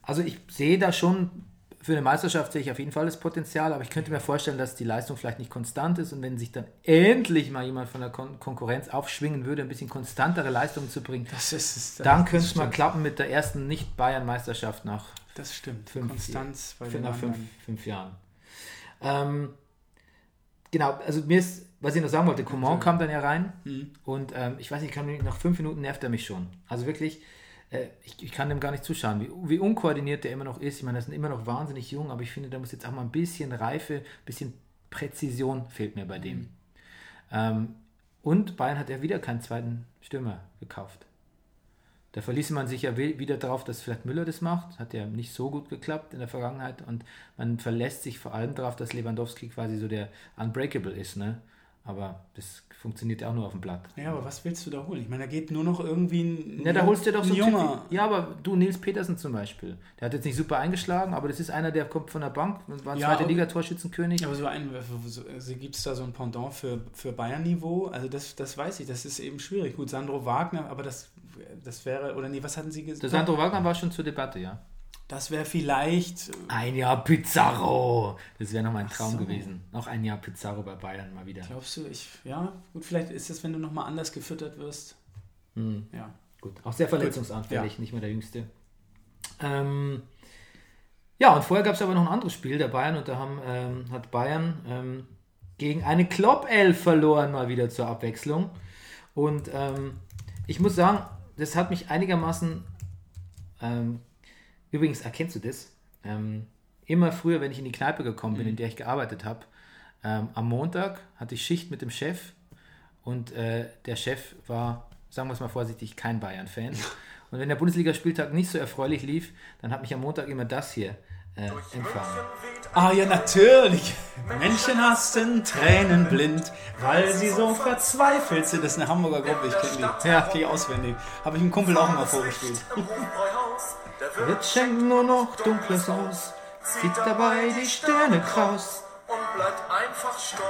S1: Also ich sehe da schon, für eine Meisterschaft sehe ich auf jeden Fall das Potenzial, aber ich könnte mir vorstellen, dass die Leistung vielleicht nicht konstant ist und wenn sich dann endlich mal jemand von der Kon Konkurrenz aufschwingen würde, ein bisschen konstantere Leistungen zu bringen,
S7: Das ist, das
S1: dann könnte es mal klappen mit der ersten Nicht-Bayern-Meisterschaft nach
S7: Das stimmt.
S1: fünf,
S7: Konstanz bei
S1: nach fünf, fünf Jahren. Ähm, genau, also mir ist, was ich noch sagen wollte, Coman kam dann ja rein
S7: Mhm.
S1: und ähm, ich weiß nicht, nach fünf Minuten nervt er mich schon. Also wirklich, äh, ich, ich kann dem gar nicht zuschauen, wie, wie unkoordiniert der immer noch ist. Ich meine, das sind immer noch wahnsinnig jung, aber ich finde, da muss jetzt auch mal ein bisschen Reife, ein bisschen Präzision fehlt mir bei dem.
S7: Mhm.
S1: Ähm, und Bayern hat ja wieder keinen zweiten Stürmer gekauft. Da verließ man sich ja wi- wieder darauf, dass vielleicht Müller das macht. Hat ja nicht so gut geklappt in der Vergangenheit. Und man verlässt sich vor allem darauf, dass Lewandowski quasi so der Unbreakable ist. Ne? Aber das funktioniert ja auch nur auf dem Blatt.
S7: Ja, aber was willst du da holen? Ich meine, da geht nur noch irgendwie ein,
S1: Ja, da holst du doch so
S7: Junger.
S1: Typ Ja, aber du, Nils Petersen zum Beispiel. Der hat jetzt nicht super eingeschlagen, aber das ist einer, der kommt von der Bank, war
S7: Ja,
S1: zweite
S7: okay.
S1: Liga-Torschützenkönig.
S7: Aber so ein, so, also gibt es da so ein Pendant für, für Bayern-Niveau? Also das, das weiß ich, das ist eben schwierig. Gut, Sandro Wagner, aber das, das wäre, oder nee, was hatten Sie gesagt?
S1: Der Sandro Wagner war schon zur Debatte, ja.
S7: Das wäre vielleicht,
S1: Ein Jahr Pizarro. Das wäre noch mein Traum
S7: so.
S1: gewesen. Noch ein Jahr Pizarro bei Bayern mal wieder.
S7: glaubst du, ich, ja, gut, vielleicht ist es, wenn du nochmal anders gefüttert wirst.
S1: Hm.
S7: Ja.
S1: Gut, auch sehr verletzungsanfällig,
S7: Ja.
S1: nicht mehr der Jüngste. Ähm, ja, und vorher gab es aber noch ein anderes Spiel der Bayern und da haben, ähm, hat Bayern ähm, gegen eine Klopp-Elf verloren, mal wieder zur Abwechslung. Und ähm, ich muss sagen, das hat mich einigermaßen. Ähm, übrigens, erkennst du das? Ähm, immer früher, wenn ich in die Kneipe gekommen bin, in der ich gearbeitet habe, ähm, am Montag hatte ich Schicht mit dem Chef und äh, der Chef war, sagen wir es mal vorsichtig, kein Bayern-Fan. Und wenn der Bundesligaspieltag nicht so erfreulich lief, dann hat mich am Montag immer das hier äh, empfangen.
S7: Ah ja, natürlich. Menschen hassen Tränen blind, weil sie so verzweifelt sind. Das ist eine Hamburger Gruppe, ich kenne die.
S1: Ja.
S7: Ich auswendig. Habe ich einem Kumpel auch mal vorgespielt.
S1: Jetzt schenkt nur noch dunkles aus, zieht dabei die Sterne kraus.
S4: und bleibt einfach stumm.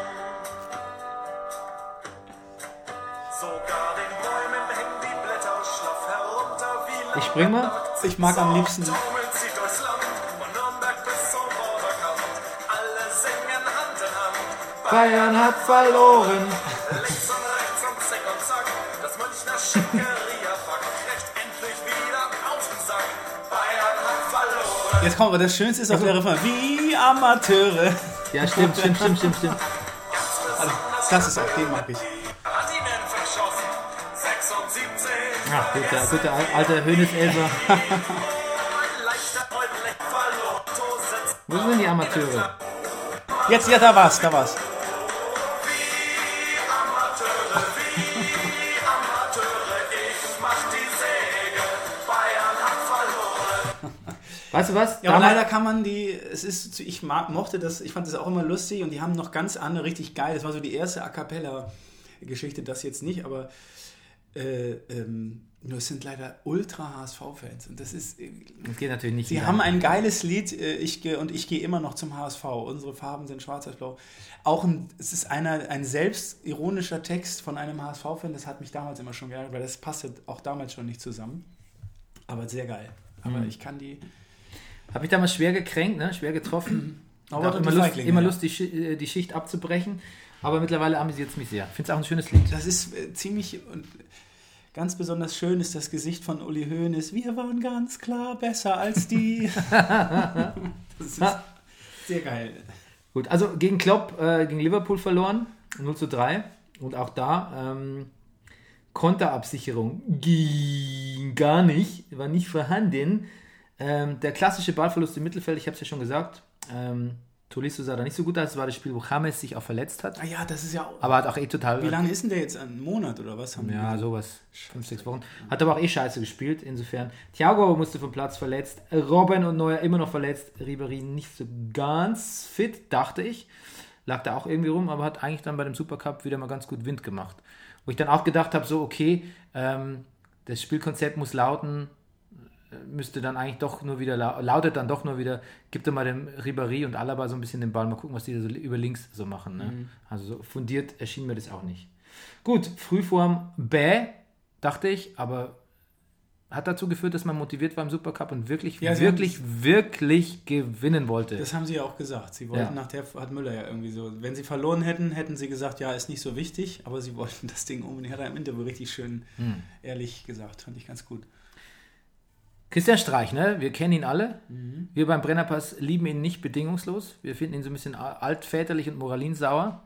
S4: Sogar den Bäumen hängen die Blätter schlaff herunter wie
S1: Ich spring mal.
S7: Ich mag am liebsten
S1: Bayern hat verloren.
S4: links und rechts und zick und zack. Das Münchner Schickeria-Pack kriegt endlich wieder auf den Sack. Bayern hat verloren.
S7: Jetzt kommt aber das Schönste ist auf der Refrain. Wie Amateure.
S1: Ja, stimmt, stimmt, stimmt, stimmt, stimmt.
S7: Also, das ist auch, den mag ich.
S4: 76.
S1: Ach, guter, guter alter Hönes-Elfer. Wo sind die Amateure?
S7: Jetzt, ja, da war's, da war's.
S1: Weißt du was?
S7: Ja, aber leider kann man die, es ist, ich mochte das, ich fand das auch immer lustig und die haben noch ganz andere, richtig geil. Das war so die erste A Cappella-Geschichte, das jetzt nicht, aber äh, ähm, nur es sind leider ultra HSV-Fans und das ist,
S1: Das geht natürlich nicht.
S7: sie
S1: wieder.
S7: haben ein geiles Lied äh, ich, geh- und ich gehe immer noch zum HSV. Unsere Farben sind schwarz als blau. Auch ein, es ist einer, ein selbstironischer Text von einem HSV-Fan, das hat mich damals immer schon geärgert, weil das passte auch damals schon nicht zusammen. Aber sehr geil. Aber
S1: Mhm.
S7: ich kann die.
S1: Habe mich damals schwer gekränkt, ne? schwer getroffen.
S7: Aber
S1: immer Lust, immer
S7: ja.
S1: Lust die, äh, die Schicht abzubrechen. Aber mittlerweile amüsiert es mich sehr. Ich finde es auch ein schönes Lied.
S7: Das ist äh, ziemlich und ganz besonders schön ist das Gesicht von Uli Hoeneß. Wir waren ganz klar besser als die. das ist sehr geil.
S1: Gut, also gegen Klopp, äh, gegen Liverpool verloren, 0 zu 3. Und auch da ähm, Konterabsicherung ging gar nicht, war nicht vorhanden. Ähm, der klassische Ballverlust im Mittelfeld, ich habe es ja schon gesagt, ähm, Tolisso sah da nicht so gut aus. Das war das Spiel, wo James sich auch verletzt hat.
S7: Ah ja, das ist ja auch.
S1: Aber hat auch eh total.
S7: Wie lange ist denn der jetzt? Ein Monat oder was? Haben
S1: Ja, sowas. Fünf, sechs Wochen. Hat aber auch eh scheiße gespielt, insofern. Thiago musste vom Platz verletzt. Robben und Neuer immer noch verletzt. Ribery nicht so ganz fit, dachte ich. Lag da auch irgendwie rum, aber hat eigentlich dann bei dem Supercup wieder mal ganz gut Wind gemacht. Wo ich dann auch gedacht habe, so, okay, ähm, das Spielkonzept muss lauten, müsste dann eigentlich doch nur wieder, lau- lautet dann doch nur wieder, gib doch mal dem Ribéry und Alaba so ein bisschen den Ball, mal gucken, was die da so über links so machen. Ne?
S7: Mhm.
S1: Also so fundiert erschien mir das auch nicht. Gut, Frühform bäh, dachte ich, aber hat dazu geführt, dass man motiviert war im Supercup und wirklich,
S7: Ja,
S1: wirklich, wirklich gewinnen wollte.
S7: Das haben sie ja auch gesagt. Sie wollten
S1: Ja.
S7: nach der, hat Müller ja irgendwie so, wenn sie verloren hätten, hätten sie gesagt, ja, ist nicht so wichtig, aber sie wollten das Ding unbedingt. Hat er im Interview richtig schön
S1: Hm.
S7: ehrlich gesagt, fand ich ganz gut.
S1: Christian Streich, ne? Wir kennen ihn alle.
S7: Mhm.
S1: Wir beim Brennerpass lieben ihn nicht bedingungslos. Wir finden ihn so ein bisschen altväterlich und moralinsauer.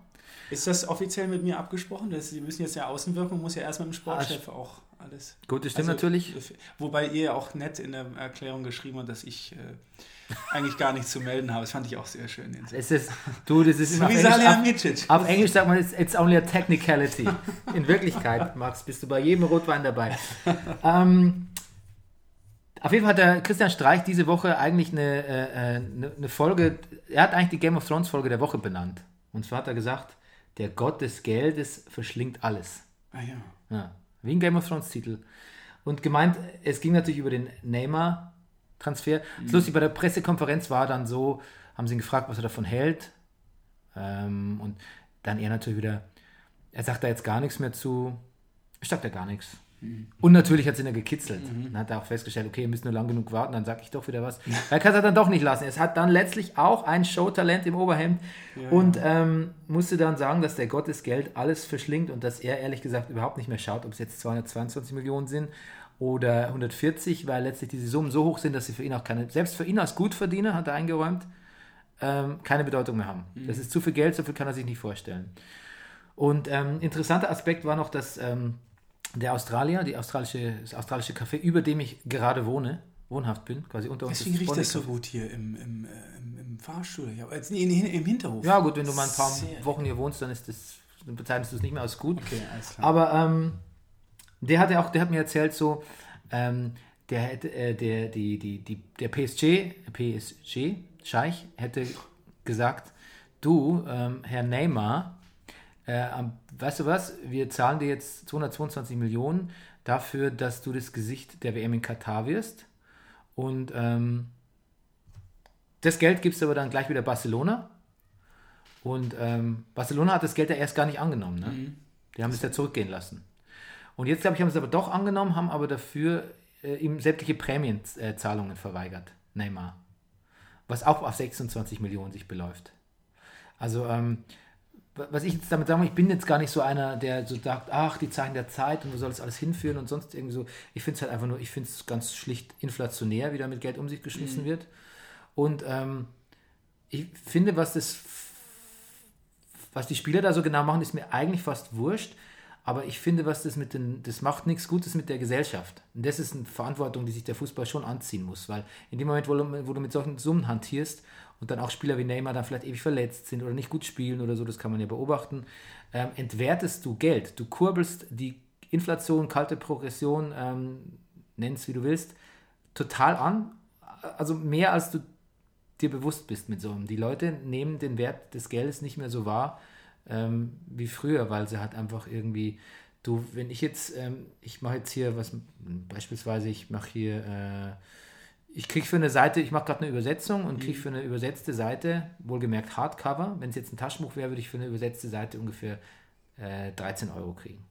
S7: Ist das offiziell mit mir abgesprochen? Das, sie müssen jetzt ja Außenwirkung, muss ja erst mit dem Sportchef
S1: Ah,
S7: auch alles.
S1: Gut, das stimmt
S7: Also,
S1: natürlich.
S7: Wobei ihr ja auch nett in der Erklärung geschrieben habt, dass ich äh, eigentlich gar nichts zu melden habe. Das fand ich auch sehr schön.
S1: Es ist, du, das ist auf
S7: Wie
S1: Englisch, auf,
S7: Salihamidzic.
S1: auf Englisch sagt man, it's, it's only a technicality. In Wirklichkeit, Max, bist du bei jedem Rotwein dabei. ähm, auf jeden Fall hat der Christian Streich diese Woche eigentlich eine, äh, äh, eine, eine Folge, er hat eigentlich die Game of Thrones Folge der Woche benannt. Und zwar hat er gesagt, der Gott des Geldes verschlingt alles.
S7: Ah ja.
S1: Ja, wie ein Game of Thrones Titel. Und gemeint, es ging natürlich über den Neymar-Transfer. Das ist Lustig, bei der Pressekonferenz war dann so, haben sie ihn gefragt, was er davon hält. Ähm, und dann er natürlich wieder, er sagt da jetzt gar nichts mehr zu. Er sagt da gar nichts. Und natürlich hat es ihn ja gekitzelt. Dann hat er auch festgestellt, okay, ihr müsst nur lang genug warten, dann sage ich doch wieder was. Er kann es dann doch nicht lassen. Es hat dann letztlich auch ein Showtalent im Oberhemd und ähm, musste dann sagen, dass der Gott des Geld alles verschlingt und dass er ehrlich gesagt überhaupt nicht mehr schaut, ob es jetzt 222 Millionen sind oder 140, weil letztlich diese Summen so hoch sind, dass sie für ihn auch keine, selbst für ihn als Gutverdiener, hat er eingeräumt, ähm, keine Bedeutung mehr haben. Das ist zu viel Geld, so viel kann er sich nicht vorstellen. Und ähm, interessanter Aspekt war noch, dass ähm, der Australier, die australische, das australische Café, über dem ich gerade wohne, wohnhaft bin, quasi unter uns.
S7: Deswegen riecht das so gut hier im, im, äh, im, im Fahrstuhl. Ja, jetzt, nee, nee, im Hinterhof.
S1: Ja, gut, wenn du mal ein paar
S7: Sehr
S1: Wochen hier wohnst, dann ist das, dann bezeichnest du es nicht mehr als gut.
S7: Okay, alles klar.
S1: Aber ähm, der hat ja auch, der hat mir erzählt so, ähm, der hätte, äh, der, die, die, die, der PSG, PSG, Scheich, hätte gesagt, du, ähm, Herr Neymar, äh, weißt du was, wir zahlen dir jetzt 222 Millionen dafür, dass du das Gesicht der WM in Katar wirst. Und ähm, das Geld gibst du aber dann gleich wieder Barcelona. Und ähm, Barcelona hat das Geld ja erst gar nicht angenommen. Ne? Die haben es ja zurückgehen lassen. Und jetzt, glaube ich, haben sie es aber doch angenommen, haben aber dafür äh, ihm sämtliche Prämienzahlungen verweigert, Neymar. Was auch auf 26 Millionen sich beläuft. Also, ähm, was ich jetzt damit sagen will, ich bin jetzt gar nicht so einer, der so sagt, ach, die Zeichen der Zeit und wo soll das alles hinführen und sonst irgendwie so. Ich finde es halt einfach nur, ich finde es ganz schlicht inflationär, wie da mit Geld um sich geschmissen wird. Und ähm, ich finde, was das was die Spieler da so genau machen, ist mir eigentlich fast wurscht. Aber ich finde, was das mit den, das macht nichts Gutes mit der Gesellschaft. Und das ist eine Verantwortung, die sich der Fußball schon anziehen muss. Weil in dem Moment, wo du, wo du mit solchen Summen hantierst und dann auch Spieler wie Neymar dann vielleicht ewig verletzt sind oder nicht gut spielen oder so, das kann man ja beobachten, ähm, entwertest du Geld. Du kurbelst die Inflation, kalte Progression, ähm, nenn es wie du willst, total an. Also mehr als du dir bewusst bist mit so einem. Die Leute nehmen den Wert des Geldes nicht mehr so wahr ähm, wie früher, weil sie halt einfach irgendwie, du, wenn ich jetzt, ähm, ich mache jetzt hier was, beispielsweise, ich mache hier, äh, ich kriege für eine Seite, ich mache gerade eine Übersetzung und kriege für eine übersetzte Seite, wohlgemerkt Hardcover, wenn es jetzt ein Taschenbuch wäre, würde ich für eine übersetzte Seite ungefähr äh, 13 Euro kriegen.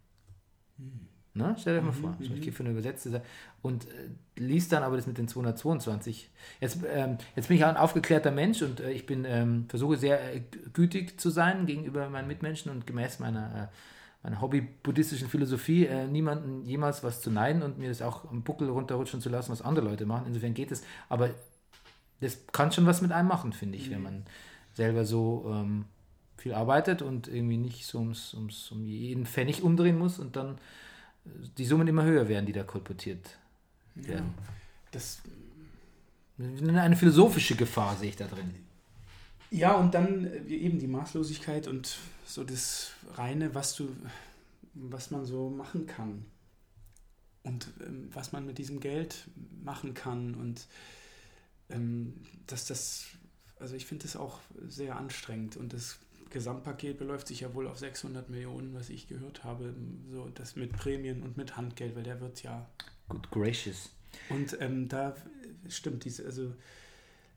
S1: Ne? Stell dir mal vor, so, ich kriege für eine übersetzte Seite und äh, liest dann aber das mit den 222. Jetzt, ähm, jetzt bin ich auch ein aufgeklärter Mensch und äh, ich bin ähm, versuche sehr äh, gütig zu sein gegenüber meinen Mitmenschen und gemäß meiner, äh, meiner hobby-buddhistischen Philosophie äh, niemanden jemals was zu neiden und mir das auch am Buckel runterrutschen zu lassen, was andere Leute machen. Insofern geht es, aber das kann schon was mit einem machen, finde ich, wenn man selber so ähm, viel arbeitet und irgendwie nicht so ums, ums, um jeden Pfennig umdrehen muss und dann äh, die Summen immer höher werden, die da kolportiert werden.
S7: Das,
S1: Eine philosophische Gefahr sehe ich da drin.
S7: Ja, und dann äh, eben die Maßlosigkeit und so das Reine, was du, was man so machen kann. Und ähm, was man mit diesem Geld machen kann. Und ähm, dass das, also ich finde das auch sehr anstrengend und das Gesamtpaket beläuft sich ja wohl auf 600 Millionen, was ich gehört habe. So das mit Prämien und mit Handgeld, weil der wird ja.
S1: Good gracious.
S7: Und ähm, da stimmt diese, also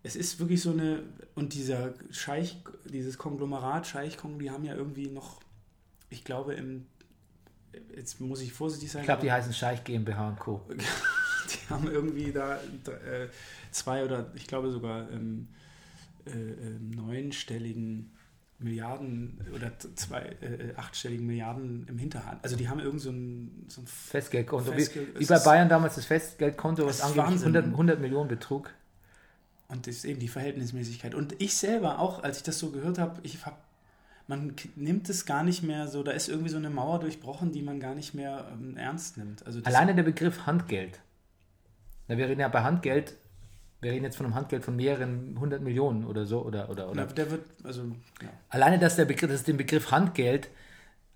S7: es ist wirklich so eine, und dieser Scheich, dieses Konglomerat, Scheichkong, die haben ja irgendwie noch, ich glaube, im, jetzt muss ich vorsichtig sein,
S1: Ich glaube, die heißen Scheich GmbH und Co.
S7: die haben irgendwie da äh, zwei oder ich glaube sogar ähm, äh, neunstelligen Milliarden oder zwei, äh, achtstelligen Milliarden im Hinterhand. Also die haben irgend so ein, so ein
S1: Festgeldkonto.
S7: Festgeld-
S1: wie, wie bei Bayern damals das Festgeldkonto, was angeblich
S7: Wahnsinn.
S1: 100, 100 Millionen betrug.
S7: Und das ist eben die Verhältnismäßigkeit. Und ich selber auch, als ich das so gehört habe, ich hab, man nimmt es gar nicht mehr so, da ist irgendwie so eine Mauer durchbrochen, die man gar nicht mehr ähm, ernst nimmt. Also
S1: Alleine der Begriff Handgeld. Na, wir reden ja bei Handgeld, wir reden jetzt von einem Handgeld von mehreren hundert Millionen oder so. Oder, oder,
S7: na,
S1: oder.
S7: der wird, also, ja.
S1: Alleine, dass, der Begriff, dass den Begriff Handgeld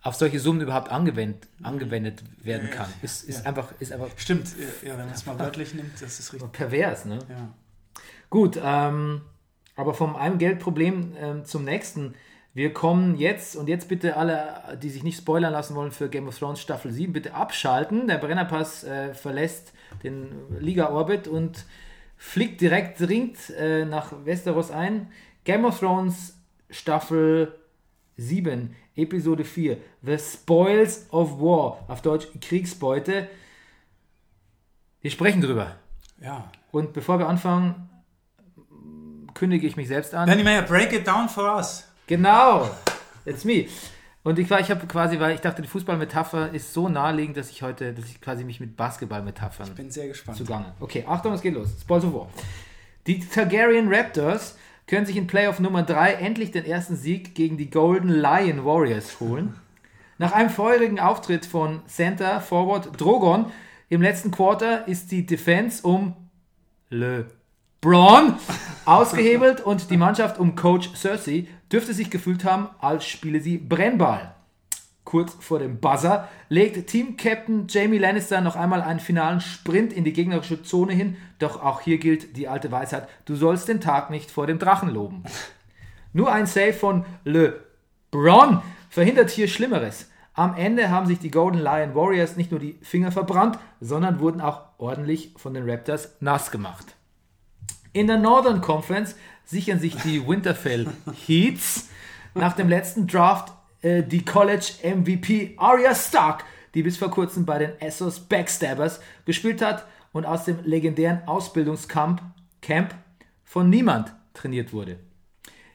S1: auf solche Summen überhaupt angewendet, angewendet werden
S7: Ja, ja.
S1: kann, ist, ist, einfach, ist einfach
S7: Stimmt, ja, wenn man es mal wörtlich nimmt, das ist richtig.
S1: pervers. Ne?
S7: Ja.
S1: Gut, ähm, aber vom einem Geldproblem ähm, zum nächsten. Wir kommen jetzt, und jetzt bitte alle, die sich nicht spoilern lassen wollen für Game of Thrones Staffel 7, bitte abschalten. Der Brennerpass äh, verlässt den Liga-Orbit und fliegt direkt, dringt äh, nach Westeros ein. Game of Thrones Staffel 7, Episode 4, The Spoils of War, auf Deutsch Kriegsbeute. Wir sprechen drüber.
S7: ja.
S1: Und bevor wir anfangen, kündige ich mich selbst an.
S7: Danny Meyer, break it down for us.
S1: Genau, it's me. Und ich war, ich habe quasi, weil ich dachte, die Fußballmetapher ist so naheliegend, dass ich heute, dass ich quasi mich mit Basketballmetaphern
S7: Bin sehr gespannt.
S1: zugange. Okay, Achtung, es geht los. Spoils of War. Die Targaryen Raptors können sich in Playoff Nummer 3 endlich den ersten Sieg gegen die Golden Lion Warriors holen. Nach einem feurigen Auftritt von Center Forward Drogon im letzten Quarter ist die Defense um Le Braun ausgehebelt und die Mannschaft um Coach Cersei dürfte sich gefühlt haben, als spiele sie Brennball. Kurz vor dem Buzzer legt Team-Captain Jamie Lannister noch einmal einen finalen Sprint in die gegnerische Zone hin, doch auch hier gilt die alte Weisheit, du sollst den Tag nicht vor dem Drachen loben. Nur ein Save von Le Bron verhindert hier Schlimmeres. Am Ende haben sich die Golden Lion Warriors nicht nur die Finger verbrannt, sondern wurden auch ordentlich von den Raptors nass gemacht. In der Northern Conference sichern sich die Winterfell Heats nach dem letzten Draft äh, die College MVP Arya Stark, die bis vor kurzem bei den Essos Backstabbers gespielt hat und aus dem legendären Ausbildungscamp Camp von niemand trainiert wurde.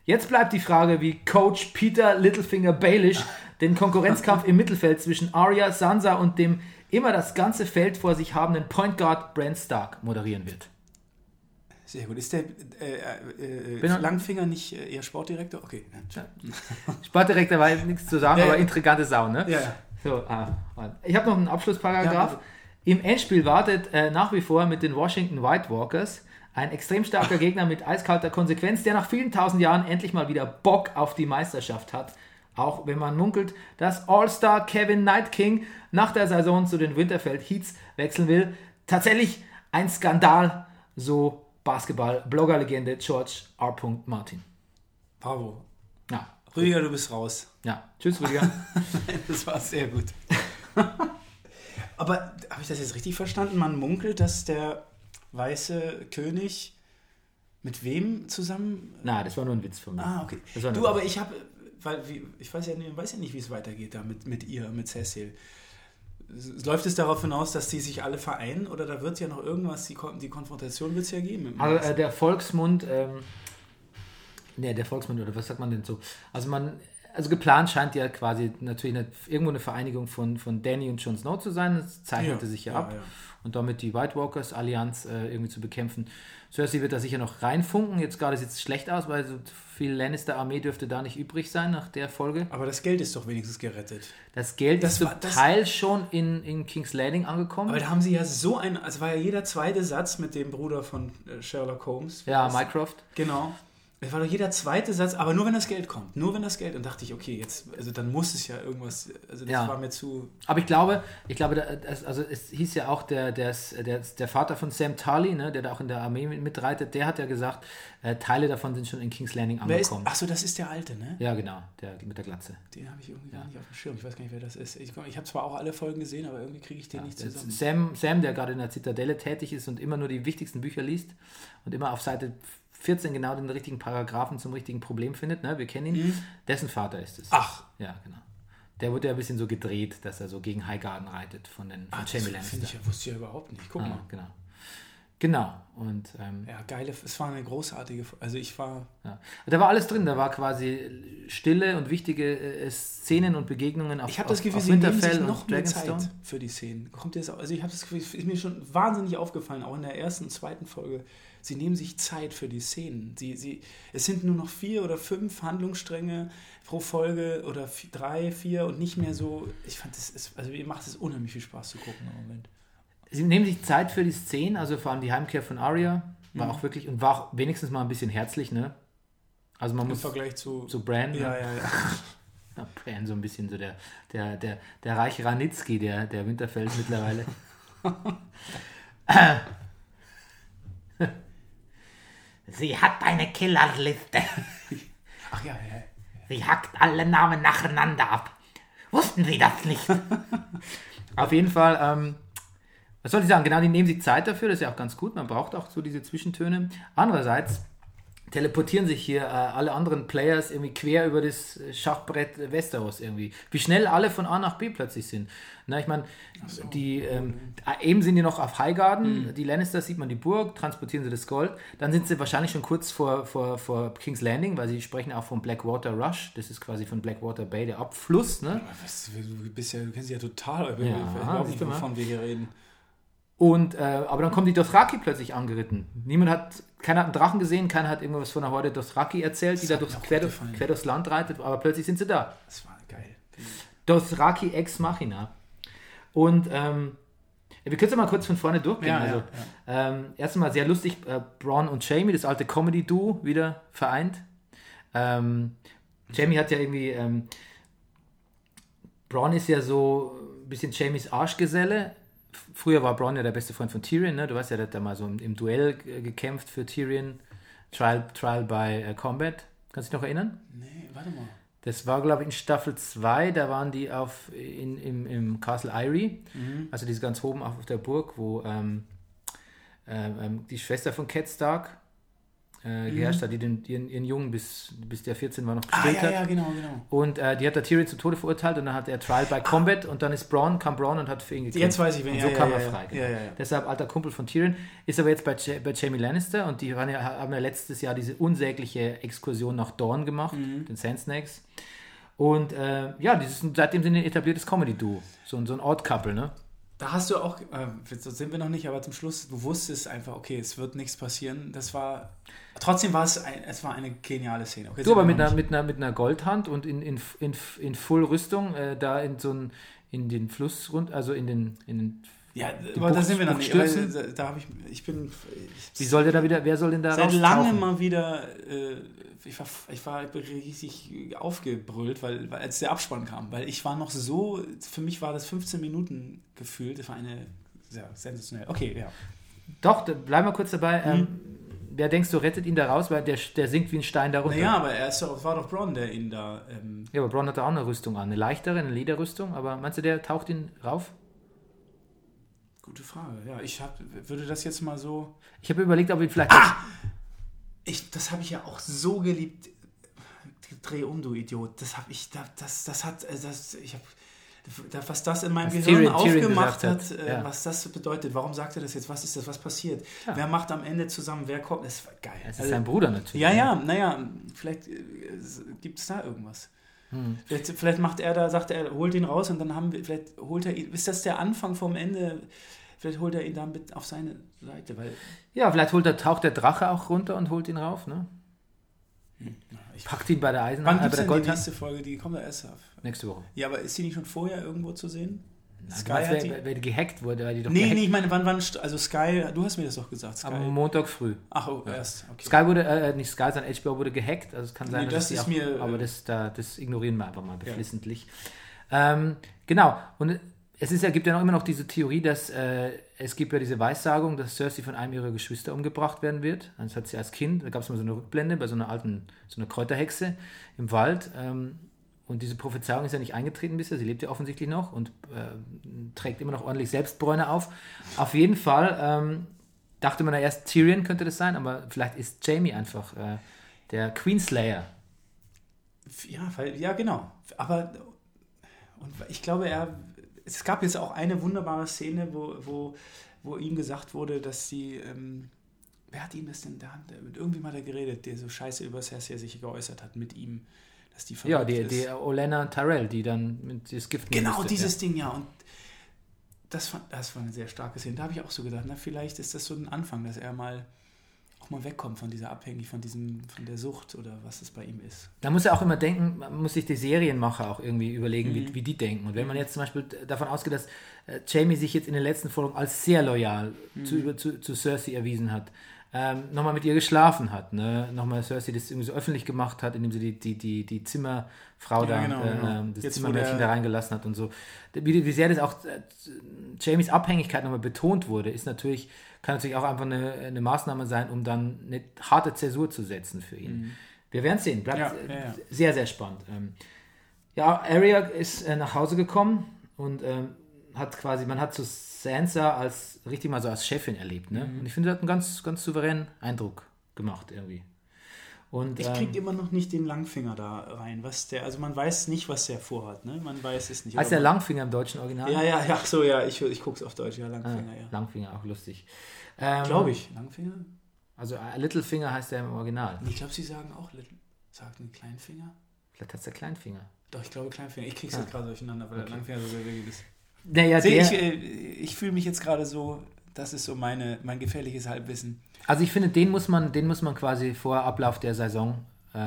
S1: Jetzt bleibt die Frage, wie Coach Peter Littlefinger Baelish den Konkurrenzkampf im Mittelfeld zwischen Arya, Sansa und dem immer das ganze Feld vor sich habenden Point Guard Bran Stark moderieren wird.
S7: Sehr gut. Ist der äh, äh, äh, Langfinger nicht äh, eher Sportdirektor? Okay.
S1: Sportdirektor war nichts zu sagen,
S7: Ja,
S1: aber
S7: ja.
S1: intrigante Sau, ne?
S7: Ja, ja.
S1: So, ah, ich habe noch einen Abschlussparagraph.
S7: Ja,
S1: Im Endspiel wartet äh, nach wie vor mit den Washington White Walkers ein extrem starker Gegner mit eiskalter Konsequenz, der nach vielen tausend Jahren endlich mal wieder Bock auf die Meisterschaft hat. Auch wenn man munkelt, dass All-Star Kevin Night King nach der Saison zu den Winterfeld Heats wechseln will. Tatsächlich ein Skandal, so Basketball-Blogger-Legende George R. Martin.
S7: Bravo.
S1: Ja,
S7: Rüdiger, du bist raus.
S1: ja. Tschüss, Rüdiger.
S7: Das war sehr gut. Aber habe ich das jetzt richtig verstanden? Man munkelt, dass der weiße König mit wem zusammen.
S1: Na, das war nur ein Witz von mir.
S7: Ah, okay. Du, aber ich habe, weil wie, ich weiß ja, nicht, weiß ja nicht, wie es weitergeht da mit, mit ihr, mit Cecil. Läuft es darauf hinaus, dass die sich alle vereinen oder da wird es ja noch irgendwas, die, Kon- die Konfrontation wird es ja geben?
S1: Also äh, der Volksmund, ähm, ne, der Volksmund, oder was sagt man denn so? Also man, also geplant scheint ja quasi natürlich eine, irgendwo eine Vereinigung von, von Danny und Jon Snow zu sein. Das zeichnete
S7: Ja,
S1: sich ja,
S7: ja,
S1: ab.
S7: ja.
S1: Und damit die White Walkers Allianz äh, irgendwie zu bekämpfen. Cersei wird da sicher noch reinfunken. Jetzt gerade sieht es schlecht aus, weil so viel Lannister-Armee dürfte da nicht übrig sein nach der Folge.
S7: aber das Geld ist doch wenigstens gerettet.
S1: Das Geld
S7: Das
S1: ist zum
S7: war-
S1: Teil schon in, in King's Landing angekommen.
S7: Aber da haben sie ja so ein, also war ja jeder zweite Satz mit dem Bruder von äh, Sherlock Holmes.
S1: ja, Mycroft.
S7: Genau. Es war doch jeder zweite Satz, aber nur wenn das Geld kommt. Nur wenn das Geld. Und dachte ich, okay, jetzt, also dann muss es ja irgendwas. Also das
S1: Ja.
S7: war mir zu.
S1: Aber ich glaube, ich glaube, da- das, also es hieß ja auch der, der, der, der Vater von Sam Tully, ne, der da auch in der Armee mit- mitreitet, der hat ja gesagt, äh, Teile davon sind schon in King's Landing angekommen.
S7: achso, das ist der Alte, ne?
S1: Ja, genau, der mit der Glatze.
S7: Den habe ich irgendwie gar nicht auf dem Schirm. Ich weiß gar nicht, wer das ist. Ich, ich habe zwar auch alle Folgen gesehen, aber irgendwie kriege ich den nicht
S1: Der
S7: zusammen.
S1: Sam, Sam, der gerade in der Zitadelle tätig ist und immer nur die wichtigsten Bücher liest und immer auf Seite 14 genau den richtigen Paragraphen zum richtigen Problem findet, ne? wir kennen ihn, dessen Vater ist es.
S7: Mhm. Ach.
S1: Ja, genau. Der wurde ja ein bisschen so gedreht, dass er so gegen Highgarden reitet von, den, von
S7: Ah, das
S1: Jamie Lannister.
S7: ich ja, wusste ich ja überhaupt nicht. Guck
S1: ah,
S7: mal.
S1: genau. Genau. Und ähm,
S7: Ja, geile, es war eine großartige, also ich war,
S1: Ja. Da war alles drin, da war quasi stille und wichtige äh, Szenen und Begegnungen auf,
S7: ich habe das Gefühl, sie nehmen sich noch mehr. Zeit für die Szenen. Kommt auch, also ich habe das Gefühl, es ist mir schon wahnsinnig aufgefallen, auch in der ersten und zweiten Folge, sie nehmen sich Zeit für die Szenen. Sie, sie, es sind nur noch vier oder fünf Handlungsstränge pro Folge oder vi- drei, vier und nicht mehr so, ich fand das, ist, also mir macht es unheimlich viel Spaß zu gucken im Moment.
S1: Sie nehmen sich Zeit für die Szenen, also vor allem die Heimkehr von Arya
S7: Mhm.
S1: war auch wirklich und war auch wenigstens mal ein bisschen herzlich, ne? Also man
S7: Im
S1: muss
S7: Vergleich zu,
S1: zu Bran,
S7: ja,
S1: ne?
S7: ja, ja.
S1: Ja, Bran so ein bisschen so der der der der Reich Ranitzky der der Winterfells mittlerweile. Sie hat eine Killerliste.
S7: Ach ja, ja, ja.
S1: Sie hackt alle Namen nacheinander ab. Wussten Sie das nicht? Auf jeden Fall, ähm, was soll ich sagen? Genau, die nehmen sich Zeit dafür, das ist ja auch ganz gut. Man braucht auch so diese Zwischentöne. Andererseits teleportieren sich hier äh, alle anderen Players irgendwie quer über das äh, Schachbrett Westeros irgendwie. Wie schnell alle von A nach B plötzlich sind. Na, ich meine, die ähm, äh, eben sind die noch auf Highgarden, die Lannisters sieht man die Burg, transportieren sie das Gold. Dann sind sie wahrscheinlich schon kurz vor, vor, vor King's Landing, weil sie sprechen auch vom Blackwater Rush. Das ist quasi von Blackwater Bay der Abfluss. Ne?
S7: Was, du, bist ja, du kennst ja total, ich
S1: Ja,
S7: weiß überhaupt
S1: siehst
S7: nicht, wovon wir hier reden.
S1: Und, äh, aber dann kommen die Dothraki plötzlich angeritten. Niemand hat, keiner hat einen Drachen gesehen, keiner hat irgendwas von einer Horde Dothraki erzählt, die da durchs, quer, durch, quer durchs Land reitet, aber plötzlich sind sie da.
S7: Das war geil.
S1: Dothraki ex machina. Und ähm, ja, wir können es ja mal kurz von vorne durchgehen.
S7: Ja,
S1: also,
S7: ja,
S1: Ähm, erstmal sehr lustig, äh, Braun und Jamie, das alte Comedy-Duo, wieder vereint. Ähm, Jamie hat ja irgendwie, ähm, Braun ist ja so ein bisschen Jamies Arschgeselle. Früher war Braun ja der beste Freund von Tyrion, ne? Du weißt ja, der hat da mal so im, Duell äh, gekämpft für Tyrion. Trial, Trial by äh, Combat. Kannst du dich noch erinnern?
S7: Nee, warte mal.
S1: Das war, glaube ich, in Staffel 2, da waren die auf, in, im, im Castle Irie, also diese ganz oben auf der Burg, wo ähm, ähm, ähm, die Schwester von Cat Stark äh, geherrscht hat, die den, ihren, ihren Jungen bis, bis der 14 war noch
S7: Ah,
S1: gestillt
S7: ja,
S1: hat.
S7: ja, genau, genau.
S1: Und äh, die hat der Tyrion zu Tode verurteilt und dann hat er Trial by Combat und dann ist Braun, kam Braun und hat für ihn gekämpft.
S7: Jetzt weiß ich, wen-
S1: Und so
S7: ja,
S1: kam
S7: ja,
S1: er frei. Genau. Deshalb alter Kumpel von Tyrion. Ist aber jetzt bei, Ja- bei Jamie Lannister und die ja, haben ja letztes Jahr diese unsägliche Exkursion nach Dorn gemacht,
S7: Mhm.
S1: den Sand Snakes. Und äh, ja, dieses, seitdem sind die ein etabliertes Comedy-Duo. So, ein- so ein Odd-Couple, ne?
S7: Da hast du auch, äh, so sind wir noch nicht, aber zum Schluss, du wusstest einfach, okay, es wird nichts passieren. Das war, trotzdem war es, ein, es war eine geniale Szene. Okay,
S1: Du aber mit einer, mit, einer, mit einer Goldhand und in, in, in, in Full-Rüstung äh, da in so ein, in den Fluss rund, also in den, in den
S7: Ja, aber da
S1: Bucht-
S7: sind wir noch nicht. Aber, da da habe ich, ich bin ich,
S1: Wie soll der da wieder, wer soll denn da
S7: seit langem mal wieder, äh, ich war, ich war richtig aufgebrüllt, weil, weil als der Abspann kam, weil ich war noch so, für mich war das 15 Minuten gefühlt, das war eine, ja, sensationell. Okay, ja.
S1: Doch, da, bleib mal kurz dabei.
S7: Hm.
S1: Ähm, wer denkst du rettet ihn da raus, weil der, der sinkt wie ein Stein da runter.
S7: Naja, aber er ist doch, war doch Braun, der ihn da, ähm,
S1: Ja, aber Braun hat da auch eine Rüstung an, eine leichtere, eine Lederrüstung, aber meinst du, der taucht ihn rauf?
S7: Gute Frage. Ja, ich hab, würde das jetzt mal so,
S1: Ich habe überlegt, ob ihn vielleicht.
S7: Ah! ich, das habe ich ja auch so geliebt. Dreh um, du Idiot. Das habe ich, da, das, das hat, äh, das, ich habe, was das in meinem
S1: Was
S7: Gehirn
S1: Tyrion
S7: aufgemacht
S1: gesagt
S7: hat,
S1: hat,
S7: äh,
S1: ja.
S7: was das bedeutet. Warum sagt er das jetzt? Was ist das? Was passiert?
S1: Ja.
S7: Wer macht am Ende zusammen? Wer kommt? Das war geil.
S1: Es ist
S7: Also,
S1: sein Bruder natürlich.
S7: ja,
S1: ne?
S7: ja, naja, vielleicht äh, gibt es da irgendwas. Vielleicht, vielleicht macht er da, sagt er, holt ihn raus und dann haben wir, vielleicht holt er ihn, ist das der Anfang vom Ende? Vielleicht holt er ihn dann mit auf seine Seite, weil
S1: Ja, vielleicht holt der, taucht der Drache auch runter und holt ihn rauf, ne? Packt ihn bei der Eisen,
S7: Wann
S1: äh, bei der
S7: die nächste Folge? Die kommt ja erst auf.
S1: Nächste Woche.
S7: Ja, aber ist die nicht schon vorher irgendwo zu sehen?
S1: Also
S7: Sky
S1: meinst,
S7: hat
S1: wer,
S7: die-
S1: wer gehackt wurde, weil die doch
S7: Nee, nee, ich meine, wann, wann, also Sky, du hast mir das doch gesagt, Sky.
S1: am Montag früh.
S7: Ach, oh, erst, okay.
S1: Sky wurde, äh, nicht Sky, sondern HBO wurde gehackt. Also es kann sein,
S7: Nee,
S1: dass
S7: das ist
S1: auch,
S7: mir, äh,
S1: aber das, da, das ignorieren wir einfach mal beflissentlich. Ähm, genau. Und es ist gibt ja noch immer noch diese Theorie, dass äh, es gibt ja diese Weissagung, dass Cersei von einem ihrer Geschwister umgebracht werden wird. Das hat sie als Kind, da gab es mal so eine Rückblende bei so einer alten, so einer Kräuterhexe im Wald. Ähm, und diese Prophezeiung ist ja nicht eingetreten bisher, sie lebt ja offensichtlich noch und äh, trägt immer noch ordentlich Selbstbräune auf. Auf jeden Fall ähm, dachte man ja erst, Tyrion könnte das sein, aber vielleicht ist Jamie einfach äh, der Queenslayer.
S7: Ja, weil, ja, genau. Aber und ich glaube, er. Es gab jetzt auch eine wunderbare Szene, wo, wo, wo ihm gesagt wurde, dass sie. Ähm, wer hat ihm das denn da? Mit irgendjemand hat er geredet, der so scheiße über Cersei sich geäußert hat mit ihm. Dass die
S1: Ja, die, die Olenna Tyrell, die dann mit das Gift
S7: Genau,
S1: musste,
S7: dieses Ding, ja. Und das, fand, das war eine sehr starke Szene. Da habe ich auch so gedacht, na, vielleicht ist das so ein Anfang, dass er mal auch mal wegkommt von dieser Abhängigkeit, von diesem, von der Sucht oder was es bei ihm ist.
S1: Da muss er auch immer denken, man muss sich die Serienmacher auch irgendwie überlegen,
S7: Mhm.
S1: wie, wie die denken. Und wenn man jetzt zum Beispiel davon ausgeht, dass äh, Jamie sich jetzt in den letzten Folgen als sehr loyal
S7: Mhm.
S1: zu, zu, zu Cersei erwiesen hat, ähm, nochmal mit ihr geschlafen hat, ne? nochmal Cersei das irgendwie so öffentlich gemacht hat, indem sie die, die, die, die Zimmerfrau
S7: Ja,
S1: da,
S7: genau,
S1: äh,
S7: genau.
S1: das
S7: Jetzt,
S1: Zimmermädchen da reingelassen hat und so. Wie, wie sehr das auch äh, Jamies Abhängigkeit nochmal betont wurde, ist natürlich, kann natürlich auch einfach eine, eine Maßnahme sein, um dann eine harte Zäsur zu setzen für ihn. Wir werden sehen. Bleibt
S7: Mhm. Ja, ja, ja.
S1: sehr, sehr spannend. Ähm, ja, Arya ist äh, nach Hause gekommen und ähm, hat quasi, man hat so Sansa als richtig mal so als Chefin erlebt. Ne?
S7: Mhm.
S1: Und ich finde, sie hat einen ganz, ganz souveränen Eindruck gemacht irgendwie. Und,
S7: Ich
S1: ähm,
S7: krieg immer noch nicht den Langfinger da rein, was der, also man weiß nicht, was der vorhat, ne? Man weiß es nicht.
S1: heißt der Langfinger im deutschen Original?
S7: Ja, ja, ja, ach so, ja, ich, ich guck's auf Deutsch, ja,
S1: Ah,
S7: Langfinger, ja.
S1: Langfinger, auch lustig. Ähm,
S7: Glaube ich. Langfinger?
S1: Also äh, Littlefinger heißt der im Original.
S7: Ich glaube, sie sagen auch Little. Sagt ein Kleinfinger?
S1: Vielleicht heißt der Kleinfinger.
S7: Doch, ich glaube Kleinfinger. Ich krieg's jetzt gerade durcheinander, weil der Langfinger so bewegend ist.
S1: Naja,
S7: Seh,
S1: der,
S7: ich äh, ich fühle mich jetzt gerade so, das ist so meine, mein gefährliches Halbwissen.
S1: Also ich finde, den muss man, den muss man quasi vor Ablauf der Saison äh,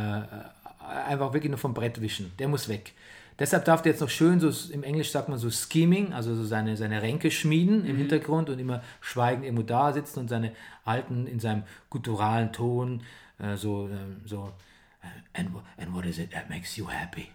S1: einfach wirklich nur vom Brett wischen. Der muss weg. Deshalb darf der jetzt noch schön, so im Englisch sagt man so Scheming, also so seine, seine Ränke schmieden im Hintergrund und immer schweigend irgendwo da sitzen und seine alten in seinem gutturalen Ton äh, so, ähm, so äh, and, wha- and what is it that makes you happy?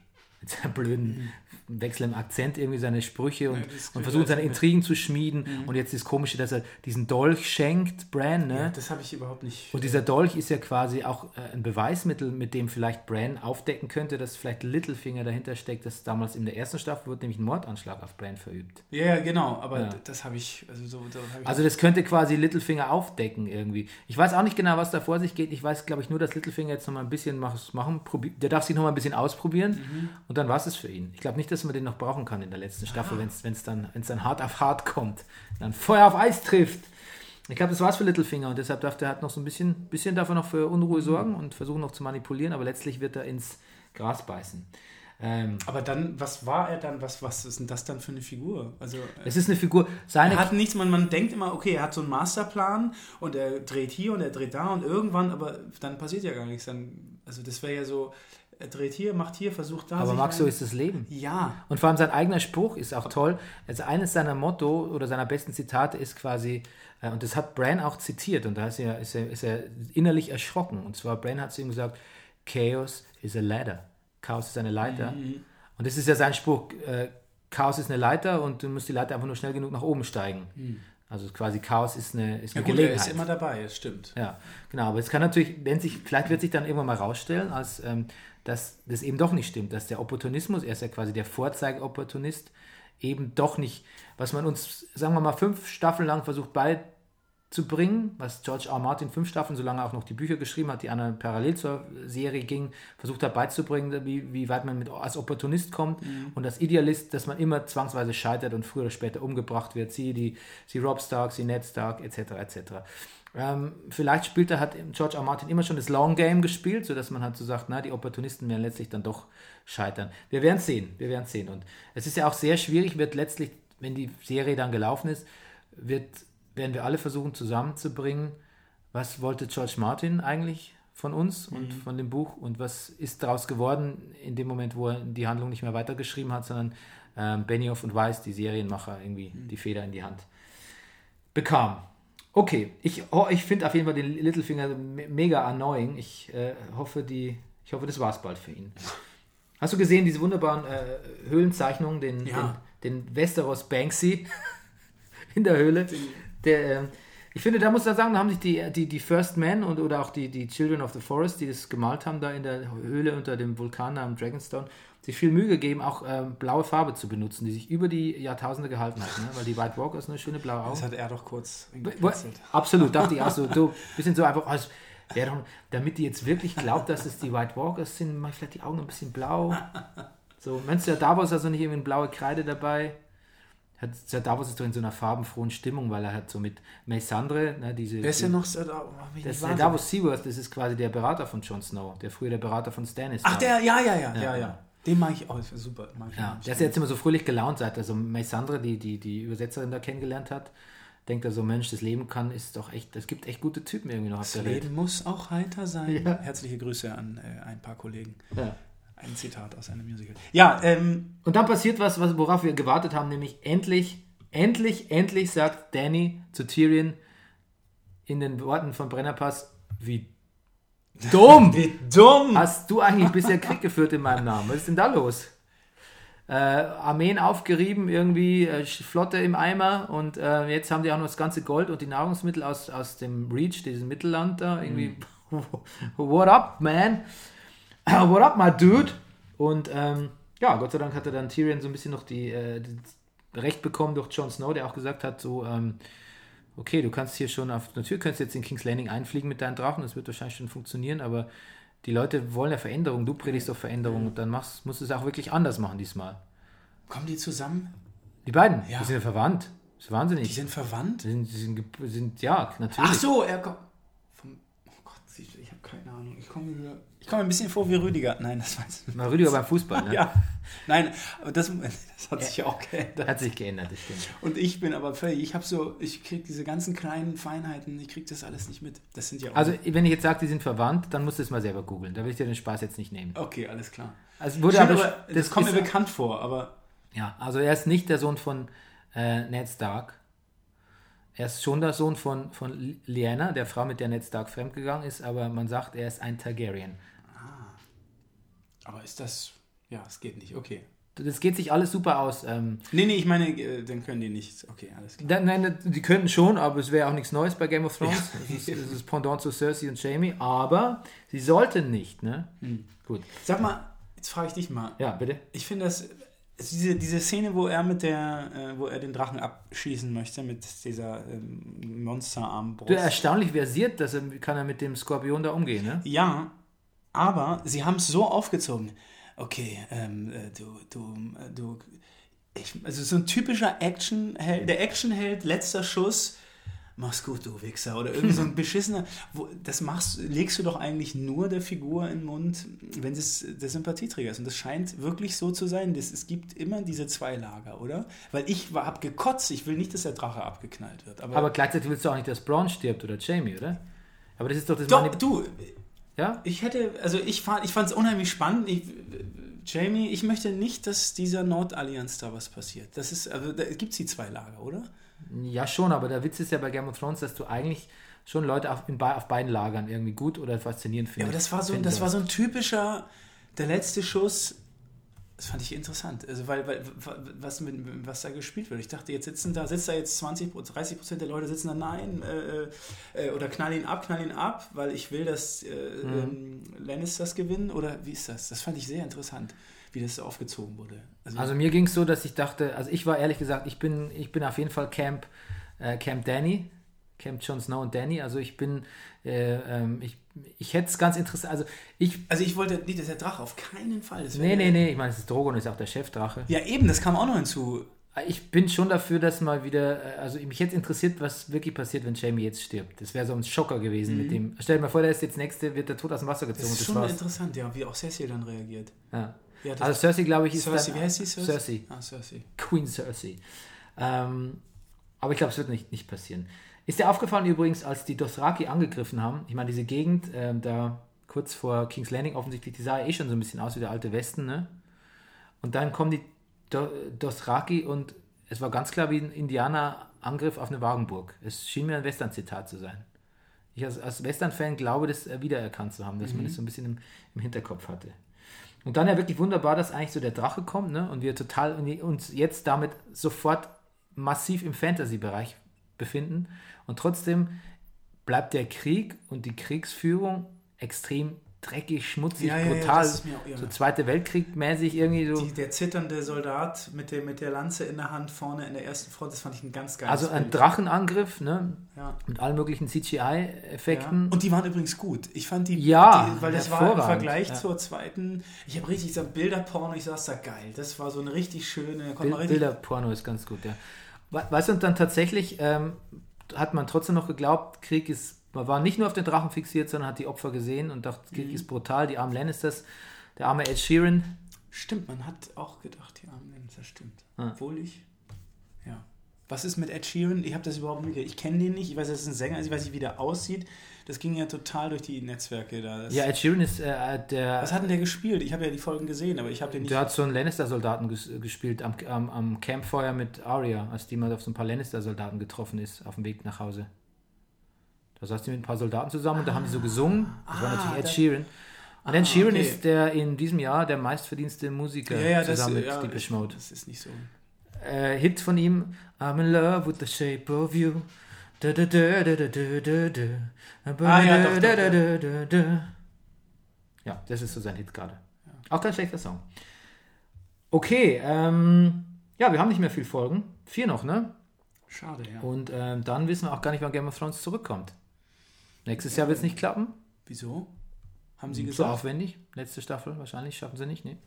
S1: Mit seinem blöden Wechsel im Akzent irgendwie seine Sprüche und,
S7: das
S1: und versucht seine. Intrigen zu schmieden und jetzt das Komische, dass er diesen Dolch schenkt, Bran, ne?
S7: Ja, das habe ich überhaupt nicht.
S1: Und dieser Dolch ist ja quasi auch äh, ein Beweismittel, mit dem vielleicht Bran aufdecken könnte, dass vielleicht Littlefinger dahinter steckt, dass damals in der ersten Staffel wurde nämlich ein Mordanschlag auf Bran verübt.
S7: ja, ja, genau, aber
S1: Ja.
S7: das habe ich, also so, so habe ich
S1: Also das könnte quasi Littlefinger aufdecken irgendwie. Ich weiß auch nicht genau, was da vor sich geht. Ich weiß, glaube ich, nur, dass Littlefinger jetzt noch mal ein bisschen machen. Der darf sich noch mal ein bisschen ausprobieren und dann war es für ihn. Ich glaube nicht, dass man den noch brauchen kann in der letzten Staffel, wenn es dann, wenn's dann hart auf hart kommt. Dann Feuer auf Eis trifft. Ich glaube, das war's für Littlefinger und deshalb darf der halt noch so ein bisschen, bisschen davon noch für Unruhe sorgen und versuchen noch zu manipulieren, aber letztlich wird er ins Gras beißen. Ähm,
S7: Aber dann, was war er dann? Was, was ist denn das dann für eine Figur? Also, äh,
S1: es ist eine Figur, seine
S7: er hat nichts, man, man denkt immer, okay, er hat so einen Masterplan und er dreht hier und er dreht da und irgendwann, aber dann passiert ja gar nichts. Dann, also das wäre ja so, er dreht hier, macht hier, versucht da.
S1: aber Max, so ist das Leben.
S7: Ja,
S1: Und vor allem sein eigener Spruch ist auch toll. Also eines seiner Motto oder seiner besten Zitate ist quasi, äh, und das hat Bran auch zitiert, und da ist er, ist, er, ist er innerlich erschrocken. Und zwar, Bran hat zu ihm gesagt, Chaos is a ladder. Chaos ist eine Leiter.
S7: Mhm.
S1: Und das ist ja sein Spruch, äh, Chaos ist eine Leiter und du musst die Leiter einfach nur schnell genug nach oben steigen. Also quasi Chaos ist eine, ist
S7: Mhm. ja
S1: eine
S7: gut, er
S1: Gelegenheit.
S7: ist immer dabei, das stimmt.
S1: Ja, genau. Aber es kann natürlich, wenn sich, vielleicht wird sich dann irgendwann mal rausstellen, als ähm, dass das eben doch nicht stimmt, dass der Opportunismus, er ist ja quasi der Vorzeigeopportunist, eben doch nicht, was man uns, sagen wir mal, fünf Staffeln lang versucht beizubringen, was George R. Martin fünf Staffeln, solange er auch noch die Bücher geschrieben hat, die anderen parallel zur Serie gingen, versucht hat beizubringen, wie, wie weit man mit, als Opportunist kommt und als Idealist, dass man immer zwangsweise scheitert und früher oder später umgebracht wird. Sie, die, sie Rob Stark, sie Ned Stark, etc. etc. Ähm, vielleicht spielt er, hat George R. R. Martin immer schon das Long Game gespielt, sodass man halt so sagt, na, die Opportunisten werden letztlich dann doch scheitern. Wir werden sehen, wir werden sehen. Und es ist ja auch sehr schwierig, wird letztlich, wenn die Serie dann gelaufen ist, wird, werden wir alle versuchen zusammenzubringen, was wollte George Martin eigentlich von uns und von dem Buch und was ist daraus geworden in dem Moment, wo er die Handlung nicht mehr weitergeschrieben hat, sondern ähm, Benioff und Weiss, die Serienmacher, irgendwie die Feder in die Hand bekam. Okay, ich, oh, ich finde auf jeden Fall den Littlefinger me- mega annoying. Ich äh, hoffe, die, ich hoffe, das war's bald für ihn. Hast du gesehen, diese wunderbaren äh, Höhlenzeichnungen, den,
S7: Ja.
S1: den, den Westeros Banksy in der Höhle? Der, ähm, ich finde, da muss man sagen, da haben sich die, die, die First Men und, oder auch die, die Children of the Forest, die das gemalt haben, da in der Höhle unter dem Vulkan am Dragonstone, sich viel Mühe gegeben, auch ähm, blaue Farbe zu benutzen, die sich über die Jahrtausende gehalten hat. Ne? Weil die White Walkers eine schöne blaue Augen.
S7: Das hat er doch kurz gekitzelt.
S1: Absolut, dachte ich auch so, so bisschen so einfach, als wäre doch, damit die jetzt wirklich glaubt, dass es die White Walkers sind, mach ich vielleicht die Augen ein bisschen blau. So, meinst du, der Davos also nicht irgendwie eine blaue Kreide dabei? Hat, der Davos ist doch in so einer farbenfrohen Stimmung, weil er hat so mit Melisandre, ne, diese.
S7: Wer ist denn noch? Oh, ich
S1: das. Davos Seaworth, das ist quasi der Berater von Jon Snow, der früher der Berater von Stannis
S7: Ach,
S1: war.
S7: der, ja, ja, ja, ja,
S1: Ja,
S7: ja. Den mag ich auch, ist super. Mag ich
S1: Ja, der ist jetzt immer so fröhlich gelaunt, seit er so Melisandre, die, die, die Übersetzerin da kennengelernt hat. Denkt er so, Mensch, das Leben kann, ist doch echt, es gibt echt gute Typen irgendwie noch auf
S7: Das
S1: der Welt.
S7: Leben muss auch heiter sein.
S1: Ja.
S7: Herzliche Grüße an äh, ein paar Kollegen.
S1: Ja.
S7: Ein Zitat aus einem Musical. Ja, ähm,
S1: Und dann passiert was, was, worauf wir gewartet haben, nämlich endlich, endlich, endlich sagt Danny zu Tyrion in den Worten von Brennerpass, wie dumm
S7: wie dumm!
S1: hast du eigentlich bisher Krieg geführt in meinem Namen? Was ist denn da los? Äh, Armeen aufgerieben, irgendwie äh, Flotte im Eimer und äh, jetzt haben die auch noch das ganze Gold und die Nahrungsmittel aus, aus dem Reach, diesem Mittelland da, irgendwie. What up, man? What up, my dude? Und ähm, ja, Gott sei Dank hatte dann Tyrion so ein bisschen noch die, äh, das Recht bekommen durch Jon Snow, der auch gesagt hat, so, ähm, okay, du kannst hier schon auf, natürlich kannst du jetzt in King's Landing einfliegen mit deinen Drachen, das wird wahrscheinlich schon funktionieren, aber die Leute wollen ja Veränderung, du predigst auf Veränderung und dann machst, musst du es auch wirklich anders machen diesmal.
S7: Kommen die zusammen?
S1: Die beiden,
S7: Ja.
S1: die sind ja verwandt. Das ist wahnsinnig.
S7: Die sind verwandt?
S1: Die sind, die sind, ge- sind, ja, natürlich.
S7: Ach so, er kommt. Vom, oh Gott, siehst du, ich habe keine Ahnung. Ich komme mir, ich komme mir ein bisschen vor wie Rüdiger. Nein, das weiß ich
S1: Mal Rüdiger beim Fußball, ne?
S7: Ja, nein, aber das, das hat sich ja auch geändert.
S1: Hat sich geändert, das stimmt.
S7: Und ich bin aber völlig, ich habe so, ich kriege diese ganzen kleinen Feinheiten, ich kriege das alles nicht mit. Das sind ja auch.
S1: Also, wenn ich jetzt sage, die sind verwandt, dann musst du es mal selber googeln. Da will ich dir den Spaß jetzt nicht nehmen.
S7: okay, alles klar.
S1: Also wurde
S7: Stimmt,
S1: aber,
S7: aber das, kommt mir bekannt vor, aber
S1: Ja, also er ist nicht der Sohn von äh, Ned Stark. Er ist schon der Sohn von, von Lyanna, der Frau, mit der Ned Stark fremdgegangen ist, aber man sagt, er ist ein Targaryen.
S7: aber ist das, ja, es geht nicht, okay.
S1: Das geht sich alles super aus. Ähm,
S7: Nee, nee, ich meine, äh, dann können die nicht. Okay, alles klar.
S1: da, nein, die könnten schon, aber es wäre auch nichts Neues bei Game of Thrones. Das, ist, das ist Pendant zu Cersei und Jamie, aber sie sollten nicht, ne? Gut.
S7: Sag mal, jetzt frage ich dich mal.
S1: Ja, bitte.
S7: Ich finde das, diese, diese Szene, wo er mit der, äh, wo er den Drachen abschießen möchte, mit dieser ähm, Monsterarmbrust.
S1: Du, erstaunlich versiert, dass er, kann er mit dem Skorpion da umgehen, ne?
S7: Ja, aber sie haben es so aufgezogen. Okay, ähm, äh, du, du, äh, du, ich, also so ein typischer Actionheld, der Actionheld, letzter Schuss, mach's gut, du Wichser, oder irgendwie so ein beschissener, wo, das machst, legst du doch eigentlich nur der Figur in den Mund, wenn es der Sympathieträger ist. Und das scheint wirklich so zu sein. Das, es gibt immer diese zwei Lager, oder? Weil ich war, hab gekotzt, ich will nicht, dass der Drache abgeknallt wird. Aber,
S1: Aber gleichzeitig willst du auch nicht, dass Braun stirbt oder Jamie, oder? Aber das ist doch das
S7: doch,
S1: Manip-
S7: du,
S1: Ja?
S7: Ich hätte, also ich fand ich es unheimlich spannend. Ich, Jamie, ich möchte nicht, dass dieser Nordallianz da was passiert. Das ist, also da gibt es die zwei Lager, oder?
S1: Ja, schon, aber der Witz ist ja bei Game of Thrones, dass du eigentlich schon Leute auf, in, auf beiden Lagern irgendwie gut oder faszinierend
S7: Ja,
S1: findest.
S7: aber das war so, das war so ein typischer, der letzte Schuss. Das fand ich interessant. Also, weil, weil was, mit, was da gespielt wird. Ich dachte, jetzt sitzen da, sitzt da jetzt 20, 30 Prozent der Leute sitzen da, nein, äh, äh, oder knall ihn ab, knall ihn ab, weil ich will, dass äh, ähm, Lannisters gewinnen. Oder wie ist das? Das fand ich sehr interessant, wie das so aufgezogen wurde.
S1: Also mir ging es so, dass ich dachte, also ich war ehrlich gesagt, ich bin, ich bin auf jeden Fall Camp, äh, Camp Danny, Camp Jon Snow und Danny. Also ich bin, äh, ähm, ich, ich hätte es ganz interessant, also ich,
S7: Also ich wollte nicht, dass der Drache auf keinen Fall. Das
S1: nee, nee, nee, ich meine, es ist Drogon, ist auch der Chefdrache.
S7: Ja, eben, das kam auch noch hinzu.
S1: Ich bin schon dafür, dass mal wieder, äh, also mich jetzt interessiert, was wirklich passiert, wenn Jamie jetzt stirbt. Das wäre so ein Schocker gewesen mit dem. Stell dir mal vor, der ist jetzt nächste, wird der tot aus dem Wasser
S7: Mhm. Das
S1: gezogen.
S7: ist
S1: Das
S7: schon
S1: war's.
S7: interessant, ja, wie auch Cersei dann reagiert.
S1: Ja.
S7: Ja,
S1: Also Cersei, glaube ich, ist
S7: Cersei,
S1: dann,
S7: wie heißt die? Cersei?
S1: Cersei.
S7: Ah, Cersei.
S1: Queen Cersei. Ähm, aber ich glaube, es wird nicht, nicht passieren. Ist dir aufgefallen übrigens, als die Dothraki angegriffen haben, ich meine, diese Gegend ähm, da kurz vor King's Landing offensichtlich, die sah ja eh schon so ein bisschen aus wie der alte Westen, ne? Und dann kommen die Do Dothraki und es war ganz klar wie ein Indianer-Angriff auf eine Wagenburg. Es schien mir ein Western-Zitat zu sein. Ich als, als Western-Fan glaube, das äh, wiedererkannt zu haben, dass man das so ein bisschen im, im Hinterkopf hatte. Und dann ja wirklich wunderbar, dass eigentlich so der Drache kommt ne? und wir total uns jetzt damit sofort massiv im Fantasy-Bereich befinden. Und trotzdem bleibt der Krieg und die Kriegsführung extrem dreckig, schmutzig,
S7: Ja, ja, ja,
S1: brutal.
S7: mir auch- ja.
S1: So Zweite Weltkrieg mäßig irgendwie so.
S7: Die, der zitternde Soldat mit der, mit der Lanze in der Hand vorne in der ersten Front, das fand ich ein ganz geiles
S1: Also ein
S7: Bild.
S1: Drachenangriff, ne?
S7: Ja.
S1: Mit allen möglichen
S7: Ja.
S1: CGI-Effekten.
S7: Und die waren übrigens gut. Ich fand die,
S1: Ja,
S7: die weil das war im Vergleich
S1: ja.
S7: zur zweiten, ich habe richtig gesagt, Bilderporno, ich saß da geil. Das war so eine richtig schöne,
S1: Bild,
S7: richtig,
S1: Bilderporno ist ganz gut, ja. We- Weißt du, und dann tatsächlich ähm, hat man trotzdem noch geglaubt, Krieg ist, man war nicht nur auf den Drachen fixiert, sondern hat die Opfer gesehen und dachte, Krieg
S7: Mhm.
S1: ist brutal, die armen Lannisters, der arme Ed Sheeran.
S7: Stimmt, man hat auch gedacht, ja, Mensch, das stimmt.
S1: Ah.
S7: Obwohl ich, ja. Was ist mit Ed Sheeran? Ich habe das überhaupt nicht, ich kenne den nicht, ich weiß, dass es ein Sänger ist, ich weiß nicht, wie der aussieht. Das ging ja total durch die Netzwerke da. Das,
S1: Ja, Ed Sheeran ist äh, der,
S7: was hat denn der gespielt? Ich habe ja die Folgen gesehen, aber ich habe den nicht.
S1: der hat so einen Lannister-Soldaten ges gespielt am, am, am Campfire mit Arya, als die mal auf so ein paar Lannister-Soldaten getroffen ist, auf dem Weg nach Hause. Da saß die mit ein paar Soldaten zusammen und da haben die so gesungen. Das war
S7: Ah,
S1: natürlich Ed Sheeran. Und Ed Sheeran
S7: okay.
S1: ist der in diesem Jahr der meistverdienste Musiker
S7: ja, ja, das,
S1: zusammen mit
S7: ja,
S1: Depeche Mode.
S7: das ist nicht so.
S1: äh, Hit von ihm I'm in love with the shape of you.
S7: Ah, doch, doch.
S1: Ja, das ist so sein Hit gerade. Auch kein schlechter Song. Okay, ähm, ja, wir haben nicht mehr viel Folgen. Vier noch, ne?
S7: Schade, ja.
S1: Und ähm, dann wissen wir auch gar nicht, wann Game of Thrones zurückkommt. Nächstes Jahr wird es nicht klappen.
S7: Wieso? Haben Sie
S1: So
S7: gesagt?
S1: aufwendig. Letzte Staffel wahrscheinlich schaffen sie nicht, ne?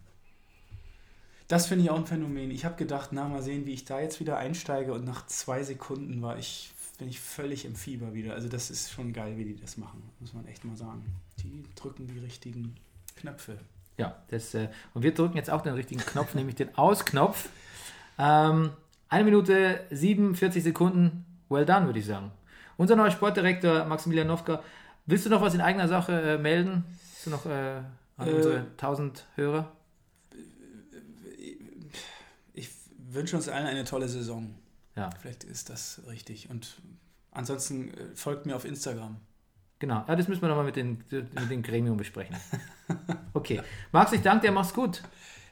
S7: Das finde ich auch ein Phänomen. Ich habe gedacht, na, mal sehen, wie ich da jetzt wieder einsteige und nach zwei Sekunden war ich, bin ich völlig im Fieber wieder. Also das ist schon geil, wie die das machen, muss man echt mal sagen. Die drücken die richtigen Knöpfe.
S1: Ja, das, äh, und wir drücken jetzt auch den richtigen Knopf, nämlich den Ausknopf. Ähm, eine Minute 47 Sekunden, well done, würde ich sagen. Unser neuer Sportdirektor Maximilian Nowka, willst du noch was in eigener Sache äh, melden? Hast du noch äh, an
S7: Äh,
S1: unsere 1000 Hörer?
S7: Ich wünsche uns allen eine tolle Saison.
S1: Ja,
S7: Vielleicht ist das richtig. Und ansonsten äh, folgt mir auf Instagram.
S1: genau. Ja, das müssen wir nochmal mit, den, mit dem Gremium besprechen. Okay. Max, ich danke dir, mach's gut.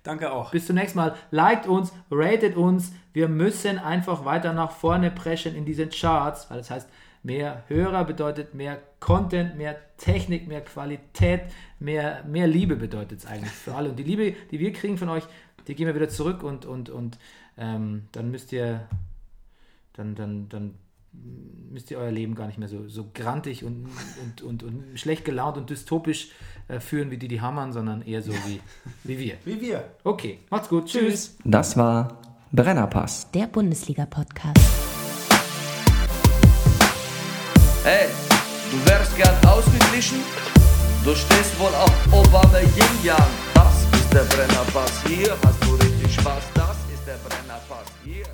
S7: Danke auch.
S1: Bis zum nächsten Mal. Liked uns, ratet uns. Wir müssen einfach weiter nach vorne preschen in diesen Charts, weil das heißt, mehr Hörer bedeutet mehr Content, mehr Technik, mehr Qualität, mehr, mehr Liebe bedeutet es eigentlich für alle. Und die Liebe, die wir kriegen von euch, die gehen wir wieder zurück und, und, und ähm, dann müsst ihr dann, dann, dann müsst ihr euer Leben gar nicht mehr so, so grantig und, und, und, und schlecht gelaunt und dystopisch äh, führen wie die, die hammern, sondern eher so wie, wie wir.
S7: Wie wir.
S1: Okay, macht's gut. Tschüss.
S3: Das war Brennerpass.
S8: Der Bundesliga-Podcast.
S5: Hey, du wärst gern ausgeglichen? Du stehst wohl auf Obama Yin Yang. Das ist der Brennerpass. Hier hast du richtig Spaß. Das ist der Brennerpass. Hier.